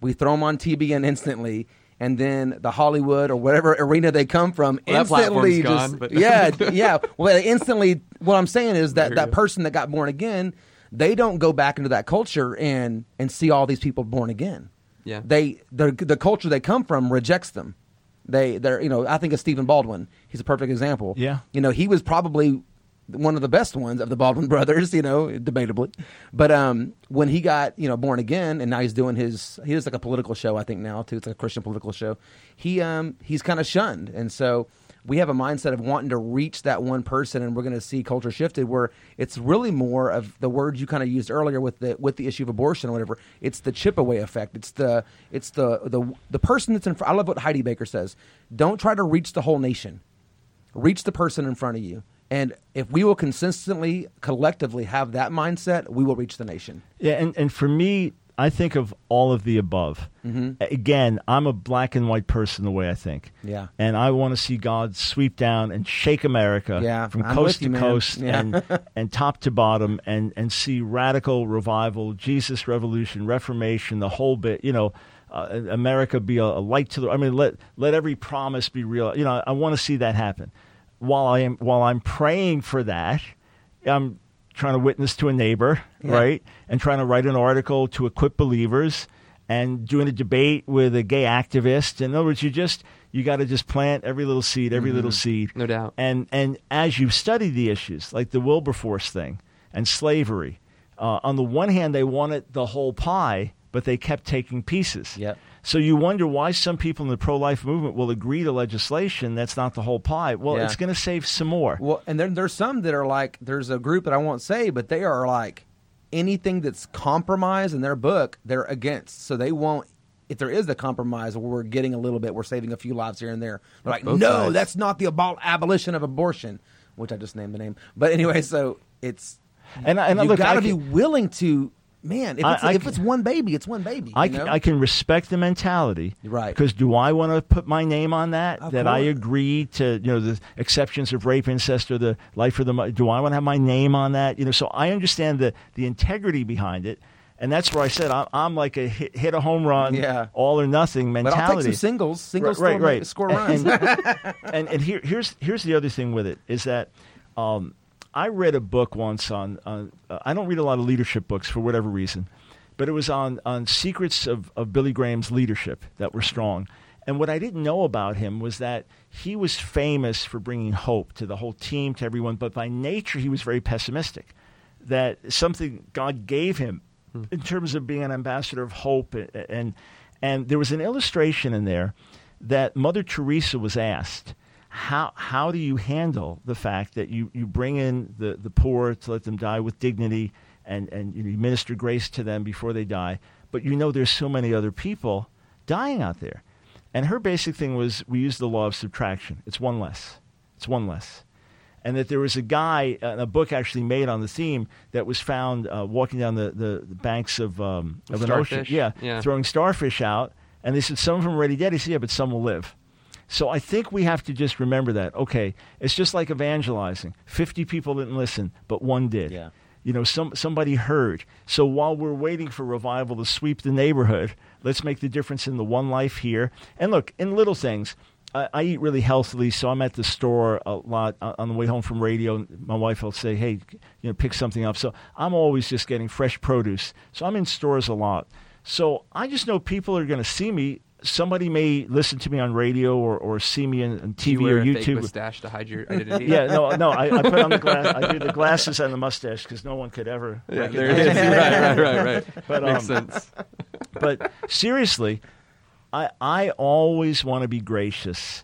we throw them on TBN instantly. And then the Hollywood or whatever arena they come from Well, that platform's instantly gone, just but- yeah yeah well instantly what I'm saying is that that person that got born again they don't go back into that culture and and see all these people born again. Yeah. They the the culture they come from rejects them. They they're you know I think of Stephen Baldwin. He's a perfect example. Yeah. You know he was probably one of the best ones of the Baldwin brothers. You know debatably, but um when he got you know born again and now he's doing his he does like a political show I think now too. It's like a Christian political show. He um he's kind of shunned and so. We have a mindset of wanting to reach that one person, and we're going to see culture shifted where it's really more of the words you kind of used earlier with the with the issue of abortion or whatever. It's the chip away effect. It's the it's the the the person that's in. fr- I love what Heidi Baker says. Don't try to reach the whole nation. Reach the person in front of you. And if we will consistently, collectively have that mindset, we will reach the nation. Yeah, and, and for me, I think of all of the above. Mm-hmm. Again, I'm a black and white person the way I think. Yeah. And I want to see God sweep down and shake America Yeah, from I'm coast you, to coast Yeah. and, and top to bottom and, and see radical revival, Jesus revolution, reformation, the whole bit, you know. Uh, America be a, a light to the. I mean, let let every promise be real. You know, I want to see that happen. While I am while I'm praying for that, I'm trying to witness to a neighbor, Yeah. right? And trying to write an article to equip believers and doing a debate with a gay activist. In other words, you just you got to just plant every little seed, every little seed. No doubt. And and as you study the issues, like the Wilberforce thing and slavery, uh, on the one hand, they wanted the whole pie, but they kept taking pieces. Yep. So you wonder why some people in the pro-life movement will agree to legislation that's not the whole pie. Well, Yeah. it's going to save some more. Well, and then there's some that are like there's a group that I won't say, but they are like anything that's compromise in their book, they're against. So they won't. If there is a compromise, where we're getting a little bit, we're saving a few lives here and there. They're like, Both no, sides. that's not the abol- abolition of abortion, which I just named the name. But anyway, so it's And I- and I- you look, got to be willing to. Man, if it's, I if can- it's one baby, it's one baby. I you can, know? I can respect the mentality, Right. Because do I want to put my name on that? Of that I agree to, you know, the exceptions of rape, incest, or the life of the. Do I want to have my name on that? You know, so I understand the the integrity behind it, and that's where I said I'm, I'm like a hit, hit a home run, Yeah. all or nothing mentality. but. I'll take some singles. Singles right, score, right. score runs. And, and, and here, here's here's the other thing with it is that um, I read a book once on. on uh, I don't read a lot of leadership books for whatever reason, but it was on on secrets of, of Billy Graham's leadership that were strong. And what I didn't know about him was that he was famous for bringing hope to the whole team, to everyone, but by nature he was very pessimistic. That something God gave him in terms of being an ambassador of hope, and, and and there was an illustration in there that Mother Teresa was asked, how how do you handle the fact that you, you bring in the, the poor to let them die with dignity and, and you, minister grace to them before they die, but you know there's so many other people dying out there. And her basic thing was we use the law of subtraction. It's one less. It's one less. And that there was a guy, a book actually made on the theme that was found uh, walking down the, the, the banks of, um, of an ocean. Yeah, Yeah. throwing starfish out. And they said some of them are already dead. He said, yeah, but some will live. So I think we have to just remember that. Okay, it's just like evangelizing. Fifty people didn't listen, but one did. Yeah. You know, some somebody heard. So while we're waiting for revival to sweep the neighborhood, let's make the difference in the one life here. And look, in little things. I, I eat really healthily, so I'm at the store a lot uh, on the way home from radio. My wife will say, "Hey, you know, pick something up." So I'm always just getting fresh produce. So I'm in stores a lot. So I just know people are going to see me. Somebody may listen to me on radio or, or see me on you TV wear or YouTube. mustache to hide your identity? Yeah, no, no. I, I put on the glass. I do the glasses and the mustache because no one could ever. Yeah, there it is. right, right, right, right. But, Makes um, sense. but seriously, I I always want to be gracious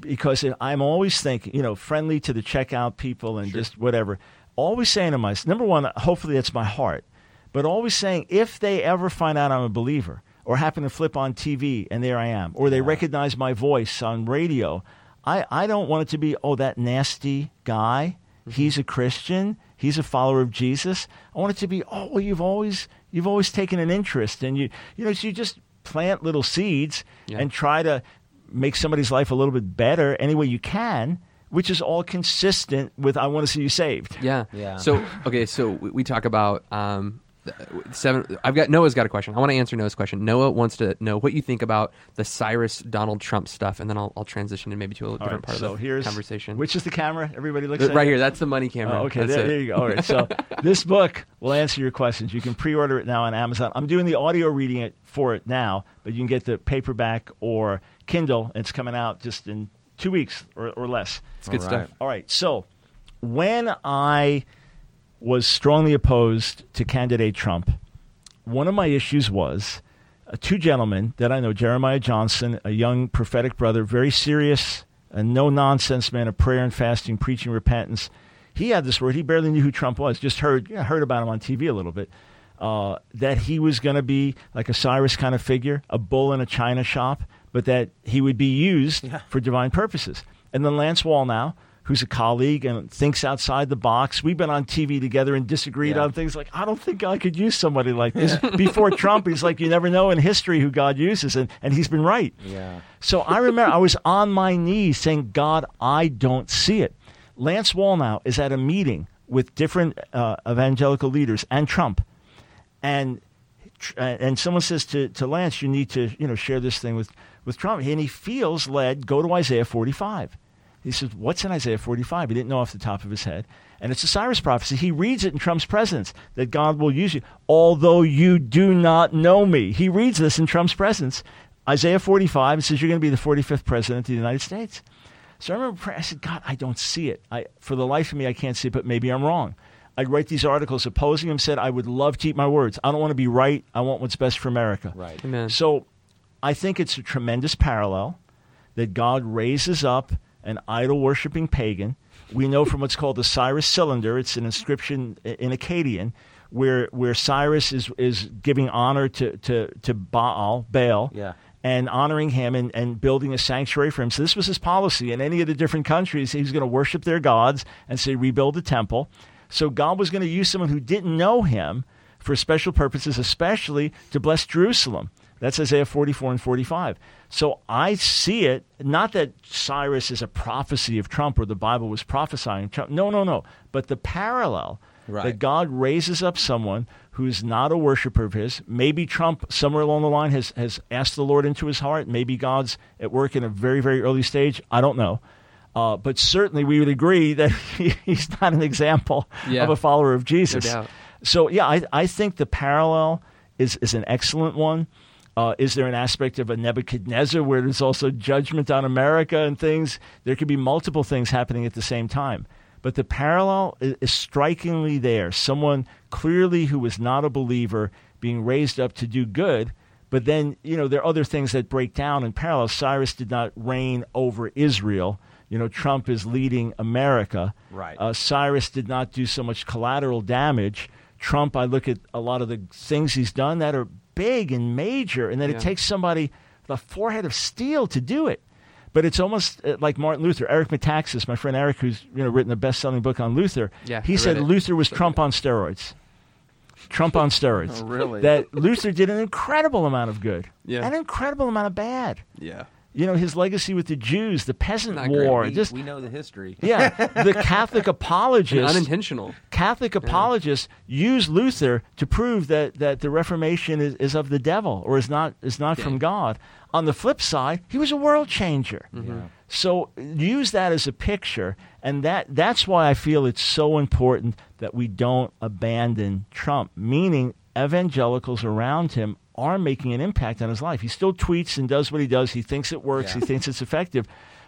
because I'm always thinking, you know, friendly to the checkout people and just whatever. Always saying to myself, number one, hopefully that's my heart, but always saying if they ever find out I'm a believer or happen to flip on TV and there I am, or they recognize my voice on radio, I, I don't want it to be, oh, that nasty guy. He's a Christian. He's a follower of Jesus. I want it to be, oh, well, you've always you've always taken an interest, and you you know, so you just plant little seeds Yeah. and try to make somebody's life a little bit better any way you can, which is all consistent with I want to see you saved. Yeah. Yeah. So okay, so we, we talk about um, the- seven. I've got Noah's got a question. I want to answer Noah's question. Noah wants to know what you think about the Cyrus Donald Trump stuff, and then I'll, I'll transition to maybe to a different right, part so of the here's conversation. Which is the camera? Everybody looks Th- at right it? here. That's the money camera. Oh, okay, there, there you go. All right, so this book will answer your questions. You can pre-order it now on Amazon. I'm doing the audio reading it for it now, but you can get the paperback or Kindle. It's coming out just in two weeks or, or less. It's good All stuff. All right. So when I was strongly opposed to candidate Trump, one of my issues was uh, two gentlemen that I know, Jeremiah Johnson, a young prophetic brother, very serious, a no nonsense man of prayer and fasting, preaching repentance. He had this word. He barely knew who Trump was. Just heard, yeah, heard about him on TV a little bit. Uh, that he was going to be like a Cyrus kind of figure, a bull in a china shop, but that he would be used for divine purposes. And then Lance Wallnau, who's a colleague and thinks outside the box. We've been on TV together and disagreed Yeah. on things like, I don't think God could use somebody like this. Before Trump, he's like, you never know in history who God uses, and, and he's been right. Yeah. So I remember I was on my knees saying, God, I don't see it. Lance Wallnau is at a meeting with different uh, evangelical leaders and Trump. And and someone says to, to Lance, you need to you know share this thing with, with Trump. And he feels led, go to Isaiah 45. He says, what's in Isaiah 45? He didn't know off the top of his head. And it's a Cyrus prophecy. He reads it in Trump's presence that God will use you, although you do not know me. He reads this in Trump's presence. Isaiah 45 says you're going to be the 45th president of the United States. So I remember praying, I said, God, I don't see it. I, for the life of me, I can't see it, but maybe I'm wrong. I'd write these articles opposing him, said, I would love to eat my words. I don't want to be right. I want what's best for America. Right. Amen. So I think it's a tremendous parallel that God raises up an idol worshiping pagan. We know from what's called the Cyrus cylinder, it's an inscription in Akkadian, where, where Cyrus is, is giving honor to, to, to Baal, Baal, Yeah. and honoring him and, and building a sanctuary for him. So this was his policy. In any of the different countries, he was going to worship their gods and say, rebuild the temple. So God was going to use someone who didn't know him for special purposes, especially to bless Jerusalem. That's Isaiah 44 and 45. So I see it, not that Cyrus is a prophecy of Trump or the Bible was prophesying Trump. No, no, no. But the parallel Right. that God raises up someone who's not a worshiper of his. Maybe Trump, somewhere along the line, has, has asked the Lord into his heart. Maybe God's at work in a very, very early stage. I don't know. Uh, but certainly we would agree that he, he's not an example Yeah. of a follower of Jesus. doubt. So, yeah, I, I think the parallel is, is an excellent one. Uh, is there an aspect of a Nebuchadnezzar where there's also judgment on America and things? There could be multiple things happening at the same time. But the parallel is, is strikingly there. Someone clearly who was not a believer being raised up to do good. But then, you know, there are other things that break down in parallel. Cyrus did not reign over Israel. You know, Trump is leading America. Right. Uh, Cyrus did not do so much collateral damage. Trump, I look at a lot of the things he's done that are big and major, and that Yeah. it takes somebody the forehead of steel to do it. But it's almost uh, like Martin Luther, Eric Metaxas, my friend Eric, who's you know written a best-selling book on Luther. Yeah, he said it. Luther was Trump on steroids. Trump on steroids. Oh, really? That Luther did an incredible amount of good, Yeah. an incredible amount of bad. Yeah. You know his legacy with the Jews, the Peasant Not. War, we, just we know the history. yeah, the Catholic apologists. Unintentional. Catholic apologists use Luther to prove that, that the Reformation is, is of the devil or is not is not from God. On the flip side, he was a world changer. Mm-hmm. So use that as a picture, and that that's why I feel it's so important that we don't abandon Trump. Meaning, evangelicals around him are making an impact on his life. He still tweets and does what he does. He thinks it works. Yeah. He thinks it's effective,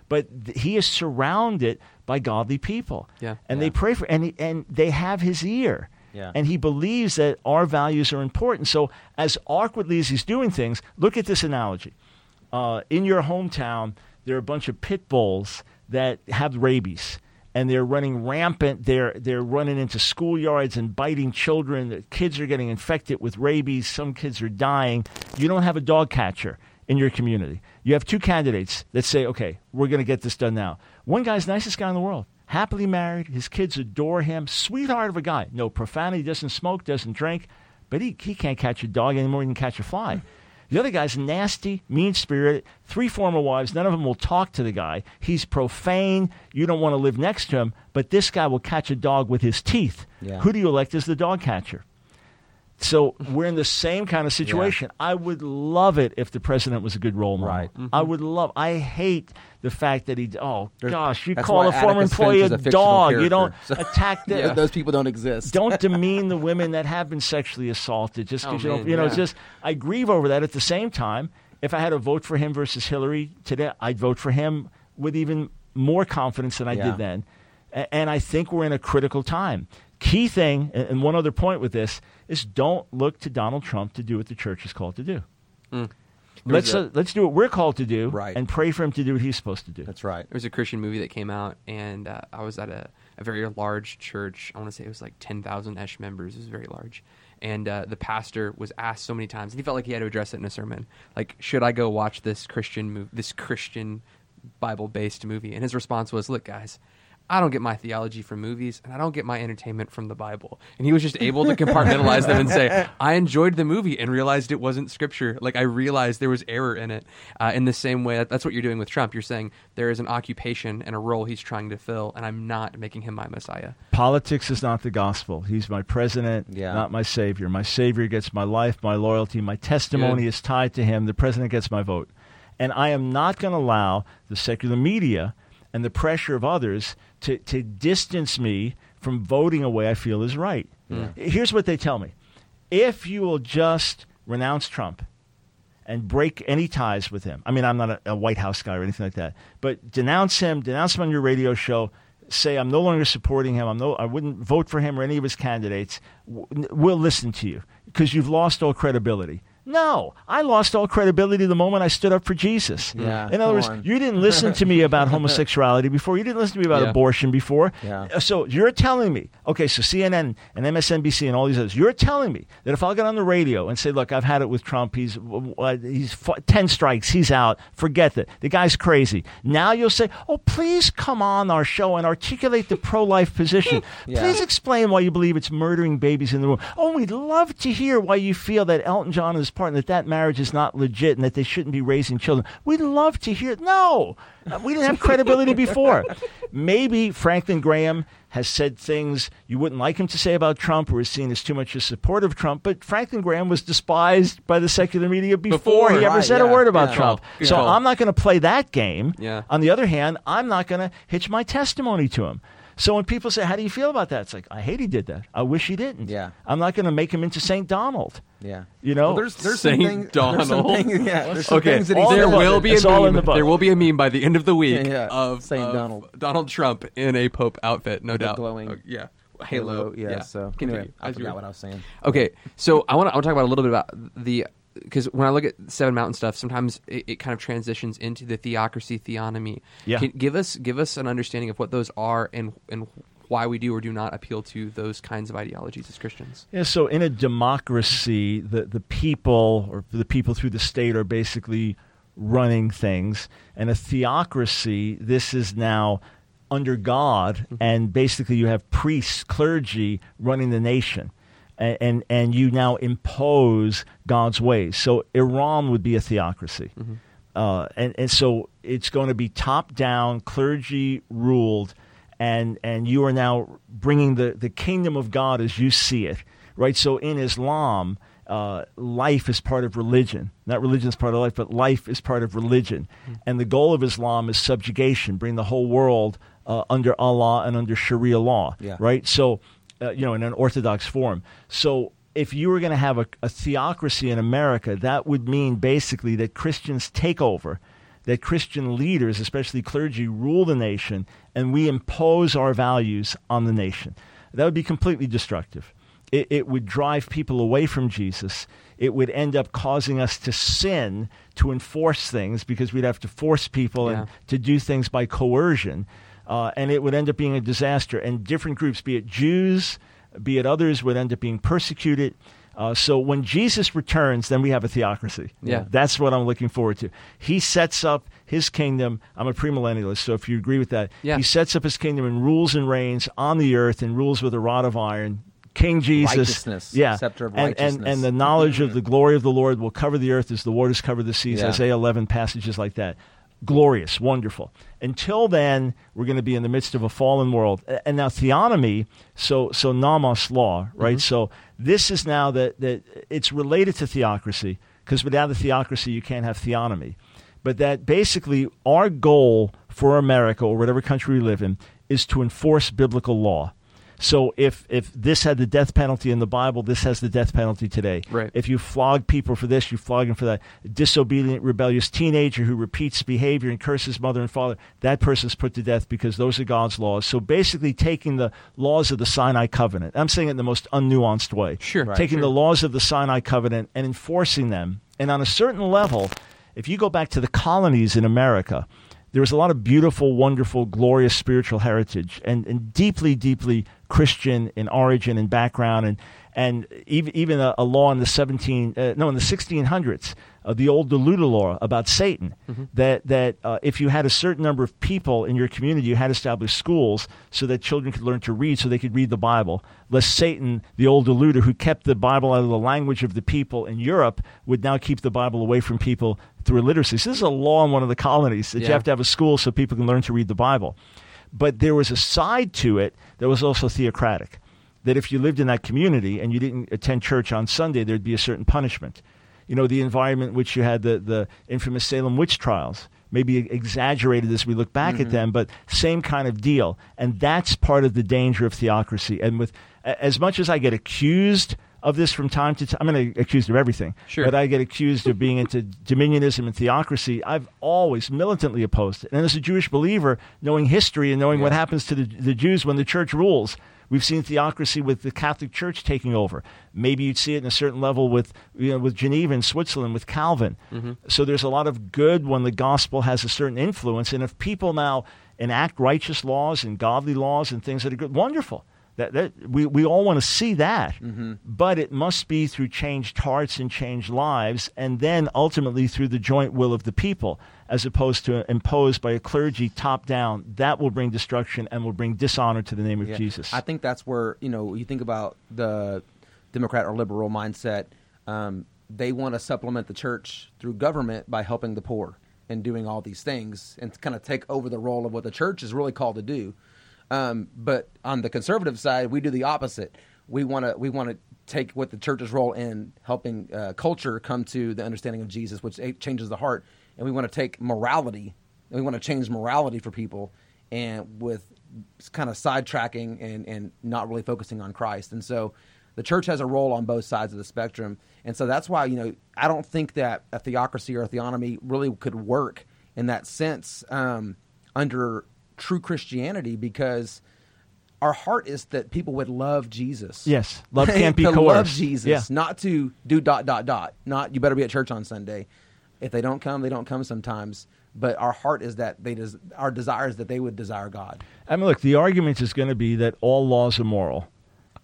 but th- he is surrounded by godly people. Yeah. and Yeah. they pray for and he, and they have his ear. Yeah. And he believes that our values are important. So, as awkwardly as he's doing things, look at this analogy. Uh, in your hometown, there are a bunch of pit bulls that have rabies, and they're running rampant. They're they're running into schoolyards and biting children. The kids are getting infected with rabies. Some kids are dying. You don't have a dog catcher in your community. You have two candidates that say, "Okay, we're going to get this done now." One guy's nicest guy in the world, happily married. His kids adore him. Sweetheart of a guy. No profanity. Doesn't smoke. Doesn't drink. But he, he can't catch a dog anymore than he can catch a fly. The other guy's nasty, mean spirited, three former wives. None of them will talk to the guy. He's profane. You don't want to live next to him. But this guy will catch a dog with his teeth. Yeah. Who do you elect as the dog catcher? So we're in the same kind of situation. I would love it if the president was a good role model. Right. Mm-hmm. I would love. I hate the fact that he. Oh There's- gosh, you call a former Atticus employee Finch a a fictional dog. You don't. So- attack the, Yeah. Those people don't exist. don't demean the women that have been sexually assaulted just because Oh, you don't man, you know yeah. it's just i grieve over that at the same time if i had to vote for him versus hillary today i'd vote for him with even more confidence than i Yeah. did then and i think we're in a critical time key thing and and one other point with this is don't look to donald trump to do what the church is called to do let's a- uh, let's do what we're called to do Right. and pray for him to do what he's supposed to do That's right. There was a Christian movie that came out, and uh, I was at a, a very large church. I want to say it was like 10,000 ish members. It was very large. And uh, the pastor was asked so many times, and he felt like he had to address it in a sermon. Like, should I go watch this Christian movie, this Christian Bible based movie? And his response was, Look, guys, I don't get my theology from movies, and I don't get my entertainment from the Bible. And he was just able to compartmentalize them and say, I enjoyed the movie and realized it wasn't scripture. Like, I realized there was error in it. Uh, in the same way, that's what you're doing with Trump. You're saying there is an occupation and a role he's trying to fill, and I'm not making him my Messiah. Politics is not the gospel. He's my president, Yeah. not my savior. My savior gets my life, my loyalty, my testimony Good. is tied to him. The president gets my vote. And I am not going to allow the secular media and the pressure of others to, to distance me from voting a way I feel is right. Here's what they tell me if you will just renounce Trump and break any ties with him, I mean, I'm not a, a White House guy or anything like that, but denounce him, denounce him on your radio show. Say I'm no longer supporting him. I'm no. I wouldn't vote for him or any of his candidates. We'll listen to you because you've lost all credibility. No, I lost all credibility the moment I stood up for Jesus. Yeah, In other words, on. you didn't listen to me about homosexuality before. You didn't listen to me about Yeah. abortion before. Yeah. Uh, So you're telling me, okay, so CNN and MSNBC and all these others, you're telling me that if I'll get on the radio and say, look, I've had it with Trump, he's uh, he's ten strikes, he's out, forget that, the guy's crazy. Now you'll say, oh, please come on our show and articulate the pro-life position. Yeah. Please explain why you believe it's murdering babies in the womb. Oh, we'd love to hear why you feel that Elton John his partner that that marriage is not legit and that they shouldn't be raising children. We'd love to hear. No, Uh, we didn't have credibility before. Maybe Franklin Graham has said things you wouldn't like him to say about Trump or is seen as too much a support of Trump, but Franklin Graham was despised by the secular media before, Before, he ever right, said a word about yeah. Trump. Good so call. I'm not going to play that game. Yeah. On the other hand, I'm not going to hitch my testimony to him. So when people say, "How do you feel about that?" It's like I hate he did that. I wish he didn't. Yeah. I'm not going to make him into Saint Donald. Yeah. You know, Well, there's there's Saint some things, there's some Donald. things, yeah, there's some Okay, things that he's there will be a It's all meme. the. There will be a meme by the end of the week Yeah, yeah. of Saint of Donald. Donald Trump in a Pope outfit, no the doubt. glowing Oh, yeah, halo. Yeah. So Continue. anyway, I As you forgot what I was saying. Okay, so I want to I want to talk about a little bit about the because when I look at Seven Mountain stuff, sometimes it, it kind of transitions into the theocracy theonomy. Yeah. Can, give us give us an understanding of what those are and and why we do or do not appeal to those kinds of ideologies as Christians. Yeah, so in a democracy, the, the people or the people through the state are basically running things. And a theocracy, this is now under God, mm-hmm. and basically you have priests, clergy running the nation. And, and, and you now impose God's ways. So Iran would be a theocracy. Uh, and, and so it's going to be top down, clergy ruled, and, and you are now bringing the, the kingdom of God as you see it, right? So in Islam, uh, life is part of religion. Not religion is part of life, but life is part of religion. And the goal of Islam is subjugation, bring the whole world uh, under Allah and under Sharia law, Yeah. right? So, uh, you know, in an orthodox form. So if you were going to have a, a theocracy in America, that would mean basically that Christians take over, that Christian leaders, especially clergy, rule the nation, and we impose our values on the nation. That would be completely destructive. It, it would drive people away from Jesus. It would end up causing us to sin to enforce things because we'd have to force people Yeah. and to do things by coercion. Uh, and it would end up being a disaster. And different groups, be it Jews, be it others, would end up being persecuted. Uh, so when Jesus returns, then we have a theocracy. Yeah. That's what I'm looking forward to. He sets up his kingdom. I'm a premillennialist, so if you agree with that, Yeah. he sets up his kingdom and rules and reigns on the earth and rules with a rod of iron. King Jesus, Righteousness, yeah, scepter of and, and and the knowledge of the glory of the Lord will cover the earth as the waters cover the seas. Yeah. Isaiah 11 passages like that. Glorious, wonderful. Until then, we're going to be in the midst of a fallen world. And now theonomy, so so nomos law, right? Mm-hmm. So this is now that that it's related to theocracy because without a theocracy, you can't have theonomy. But that basically our goal for America or whatever country we live in is to enforce biblical law. So if if this had the death penalty in the Bible, this has the death penalty today. Right. If you flog people for this, you flog them for that. Disobedient, rebellious teenager who repeats behavior and curses mother and father, that person's put to death because those are God's laws. So basically, taking the laws of the Sinai covenant, I'm saying it in the most unnuanced way. Sure. Right, taking sure. the laws of the Sinai covenant and enforcing them. And on a certain level, if you go back to the colonies in America, there was a lot of beautiful, wonderful, glorious spiritual heritage and, and deeply, deeply Christian in origin and background and and even even a, a law in the 17 uh, no in the 1600s uh, the old Deluder law about Satan that that uh, if you had a certain number of people in your community you had to establish schools so that children could learn to read so they could read the Bible. Lest Satan the old deluder who kept the Bible out of the language of the people in Europe would now keep the Bible away from people through illiteracy so this is a law in one of the colonies that you have to have a school so people can learn to read the Bible but there was a side to it that was also theocratic. That if you lived in that community and you didn't attend church on Sunday, there'd be a certain punishment. You know, the environment in which you had the, the infamous Salem witch trials, maybe exaggerated as we look back at mm-hmm. them, but same kind of deal. And that's part of the danger of theocracy. And with as much as I get accused of this from time to time, I'm going to accused of everything. Sure. But I get accused of being into dominionism and theocracy. I've always militantly opposed it. And as a Jewish believer, knowing history and knowing what happens to the, the Jews when the church rules, we've seen theocracy with the Catholic Church taking over. Maybe you'd see it in a certain level with you know with Geneva and Switzerland with Calvin. Mm-hmm. So there's a lot of good when the gospel has a certain influence. And if people now enact righteous laws and godly laws and things that are good, wonderful. That, that we, we all want to see that, but it must be through changed hearts and changed lives, and then ultimately through the joint will of the people, as opposed to imposed by a clergy top down. That will bring destruction and will bring dishonor to the name of Yeah. Jesus. I think that's where you know you think about the Democrat or liberal mindset. Um, they want to supplement the church through government by helping the poor and doing all these things and kind of take over the role of what the church is really called to do. Um, but on the conservative side, we do the opposite. We want to we want to take what the church's role in helping uh, culture come to the understanding of Jesus, which changes the heart, and we want to take morality and we want to change morality for people, and with kind of sidetracking and and not really focusing on Christ. And so, the church has a role on both sides of the spectrum, and so that's why you know I don't think that a theocracy or a theonomy really could work in that sense um, under true Christianity because our heart is that people would love Jesus. Yes. Love can't be to coerced. love Jesus, Yeah. not to do dot dot dot. Not you better be at church on Sunday. If they don't come, they don't come sometimes. But our heart is that they des- our desire is that they would desire God. I mean, look, the argument is going to be that all laws are moral.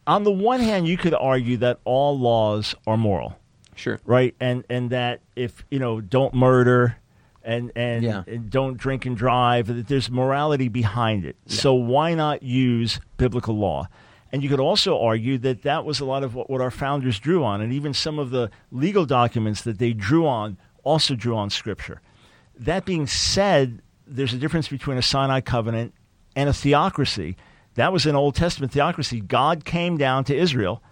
On the one hand, you could argue that all laws are moral, Sure. right? And and that if you know, don't murder, and and, Yeah. and don't drink and drive, that there's morality behind it. So why not use biblical law? And you could also argue that that was a lot of what, what our founders drew on, and even some of the legal documents that they drew on also drew on Scripture. That being said, there's a difference between a Sinai covenant and a theocracy. That was an Old Testament theocracy. God came down to Israel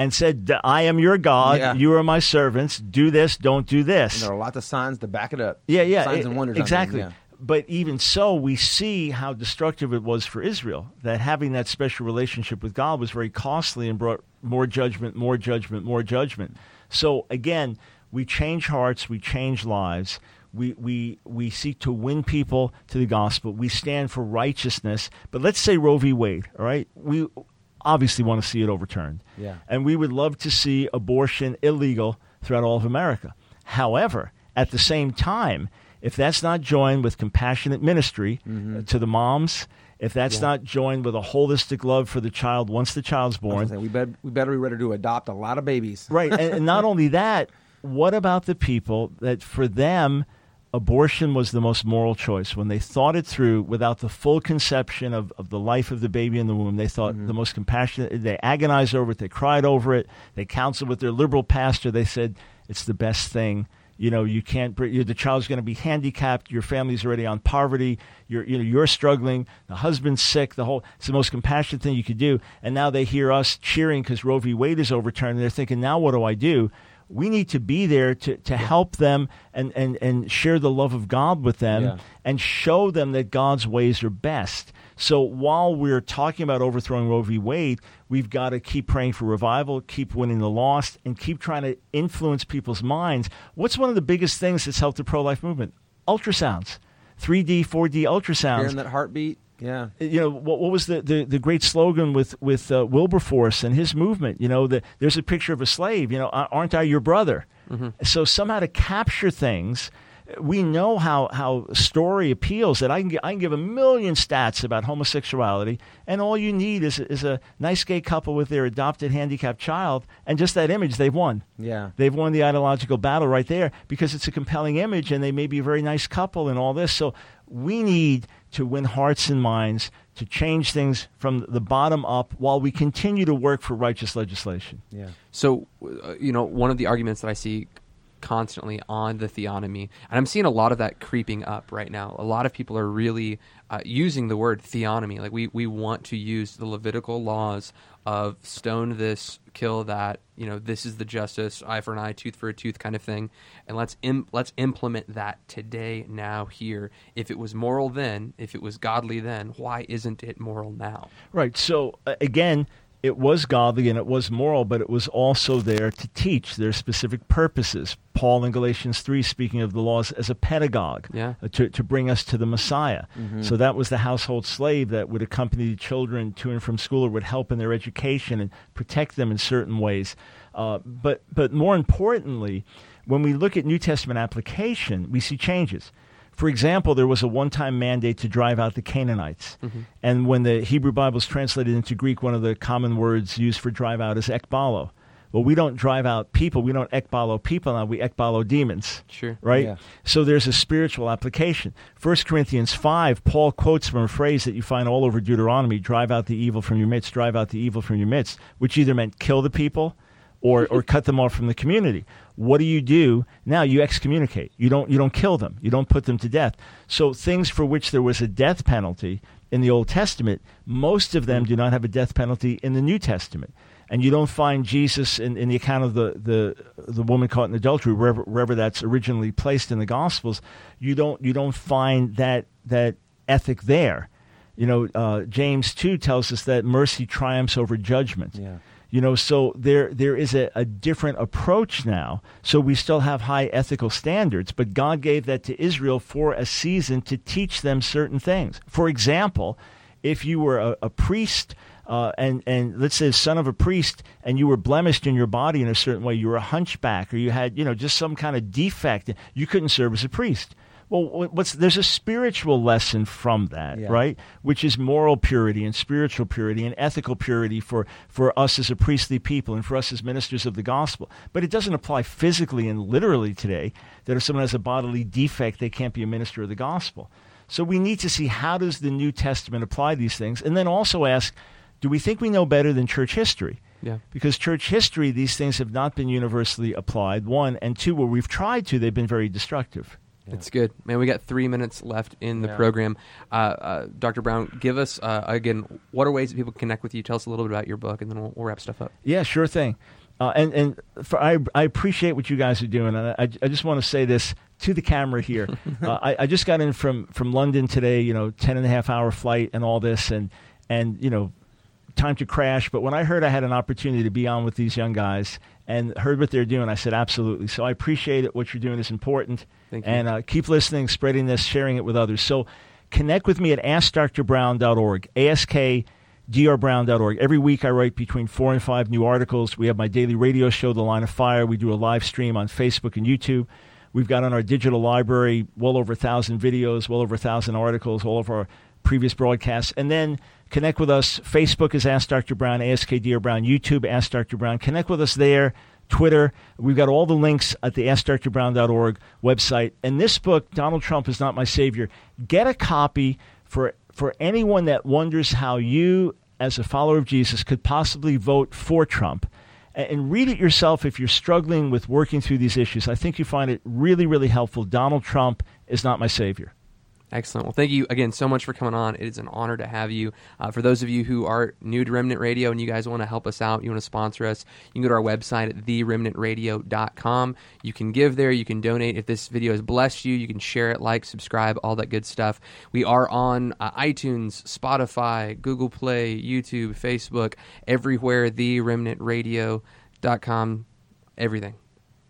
and said, I am your God, Yeah. you are my servants, do this, don't do this. And there are lots of signs to back it up. Yeah, yeah, signs e- and wonders. exactly. yeah. But even so, we see how destructive it was for Israel. That having that special relationship with God was very costly and brought more judgment, more judgment, more judgment. So again, we change hearts, we change lives. We, we, we seek to win people to the gospel. We stand for righteousness. But let's say Roe v. Wade, all right? We obviously want to see it overturned. Yeah. And we would love to see abortion illegal throughout all of America. However, at the same time, if that's not joined with compassionate ministry uh, to the moms, if that's not joined with a holistic love for the child once the child's born, we, bet, we better be ready to adopt a lot of babies. right? And, and not only that, what about the people that for them abortion was the most moral choice. When they thought it through without the full conception of, of the life of the baby in the womb they thought mm-hmm. the most compassionate they agonized over it they cried over it they counseled with their liberal pastor they said it's the best thing. You know you can't the child's going to be handicapped your family's already on poverty you're you know you're struggling the husband's sick the whole it's the most compassionate thing you could do. And now they hear us cheering because roe v. Wade is overturned and they're thinking now what do i do we need to be there to, to help them and, and, and share the love of God with them Yeah. and show them that God's ways are best. So while we're talking about overthrowing Roe v. Wade, we've got to keep praying for revival, keep winning the lost, and keep trying to influence people's minds. What's one of the biggest things that's helped the pro life movement? Ultrasounds. 3D, 4D ultrasounds Hearing that heartbeat. Yeah. you know what, what was the, the, the great slogan with with uh, Wilberforce and his movement? You know, the, there's a picture of a slave. You know, aren't I your brother? So somehow to capture things, we know how how story appeals. That I can I can give a million stats about homosexuality, and all you need is is a nice gay couple with their adopted handicapped child, and just that image, they've won. Yeah. They've won the ideological battle right there because it's a compelling image and they may be a very nice couple and all this. So we need to win hearts and minds to change things from the bottom up while we continue to work for righteous legislation. Yeah. So, uh, you know, one of the arguments that I see constantly on the theonomy, and I'm seeing a lot of that creeping up right now. A lot of people are really uh, using the word theonomy. Like we we want to use the Levitical laws of stone this, kill that. You know, this is the justice, eye for an eye, tooth for a tooth kind of thing, and let's Im- let's implement that today, now, here. If it was moral then, if it was godly then, why isn't it moral now? Right. So uh, again, it was godly and it was moral, but it was also there to teach their specific purposes. Paul in Galatians 3 speaking of the laws as a pedagogue, Yeah. uh, to, to bring us to the Messiah. Mm-hmm. So that was the household slave that would accompany the children to and from school or would help in their education and protect them in certain ways. Uh, but, but more importantly, when we look at New Testament application, we see changes. For example, there was a one time mandate to drive out the Canaanites. Mm-hmm. And when the Hebrew Bible is translated into Greek, one of the common words used for drive out is ekbalo. Well, we don't drive out people. We don't ekbalo people now. We ekbalo demons. Sure. Right? Yeah. So there's a spiritual application. 1 Corinthians 5, Paul quotes from a phrase that you find all over Deuteronomy drive out the evil from your midst, drive out the evil from your midst, which either meant kill the people or, or cut them off from the community. What do you do? Now you excommunicate. You don't, you don't kill them. You don't put them to death. So things for which there was a death penalty in the Old Testament, most of them do not have a death penalty in the New Testament. And you don't find Jesus in, in the account of the, the, the woman caught in adultery, wherever, wherever that's originally placed in the Gospels, you don't, you don't find that, that ethic there. You know, uh, James 2 tells us that mercy triumphs over judgment. Yeah. You know, so there there is a, a different approach now. So we still have high ethical standards, but God gave that to Israel for a season to teach them certain things. For example, if you were a, a priest uh, and and let's say son of a priest, and you were blemished in your body in a certain way, you were a hunchback, or you had you know just some kind of defect, you couldn't serve as a priest. Well, what's there's a spiritual lesson from that, Yeah. right? Which is moral purity and spiritual purity and ethical purity for for us as a priestly people and for us as ministers of the gospel. But it doesn't apply physically and literally today. That if someone has a bodily defect, they can't be a minister of the gospel. So we need to see how does the New Testament apply these things, and then also ask, do we think we know better than church history? Yeah. Because church history, these things have not been universally applied. One and two, where we've tried to, they've been very destructive. It's good, man. We got three minutes left in the Yeah. program. Uh, uh, Dr. Brown, give us uh, again. What are ways that people connect with you? Tell us a little bit about your book, and then we'll, we'll wrap stuff up. Yeah, sure thing. Uh, and and for, I, I appreciate what you guys are doing. And I, I just want to say this to the camera here. uh, I, I just got in from, from London today, you know, 10 and a half hour flight and all this, and, and, you know, time to crash. But when I heard I had an opportunity to be on with these young guys and heard what they're doing, I said, absolutely. So I appreciate it. What you're doing is important. Thank you. And uh, keep listening, spreading this, sharing it with others. So connect with me at AskDrBrown.org. ASK drbrown.org. Every week I write between four and five new articles. We have my daily radio show, The Line of Fire. We do a live stream on Facebook and YouTube. We've got on our digital library well over a thousand videos, well over a thousand articles, all of our previous broadcasts. And then connect with us. Facebook is Ask Dr. Brown, ASKDR Brown, YouTube, Ask Dr. Brown. Connect with us there. Twitter. We've got all the links at the AskDrBrown.org website. And this book, Donald Trump is Not My Savior, get a copy for, for anyone that wonders how you, as a follower of Jesus, could possibly vote for Trump. A- And read it yourself if you're struggling with working through these issues. I think you find it really, really helpful. Donald Trump is not my savior. Excellent. Well, thank you again so much for coming on. It is an honor to have you. Uh, for those of you who are new to Remnant Radio and you guys want to help us out, you want to sponsor us, you can go to our website at theremnantradio.com. You can give there, you can donate. If this video has blessed you, you can share it, like, subscribe, all that good stuff. We are on uh, iTunes, Spotify, Google Play, YouTube, Facebook, everywhere, theremnantradio.com, everything.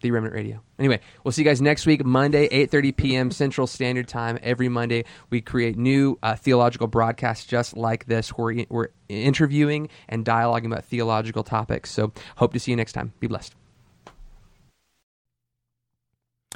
The Remnant Radio. Anyway, we'll see you guys next week, Monday, 8.30 p.m. Central Standard Time. Every Monday, we create new uh, theological broadcasts just like this. We're, we're interviewing and dialoguing about theological topics. So hope to see you next time. Be blessed.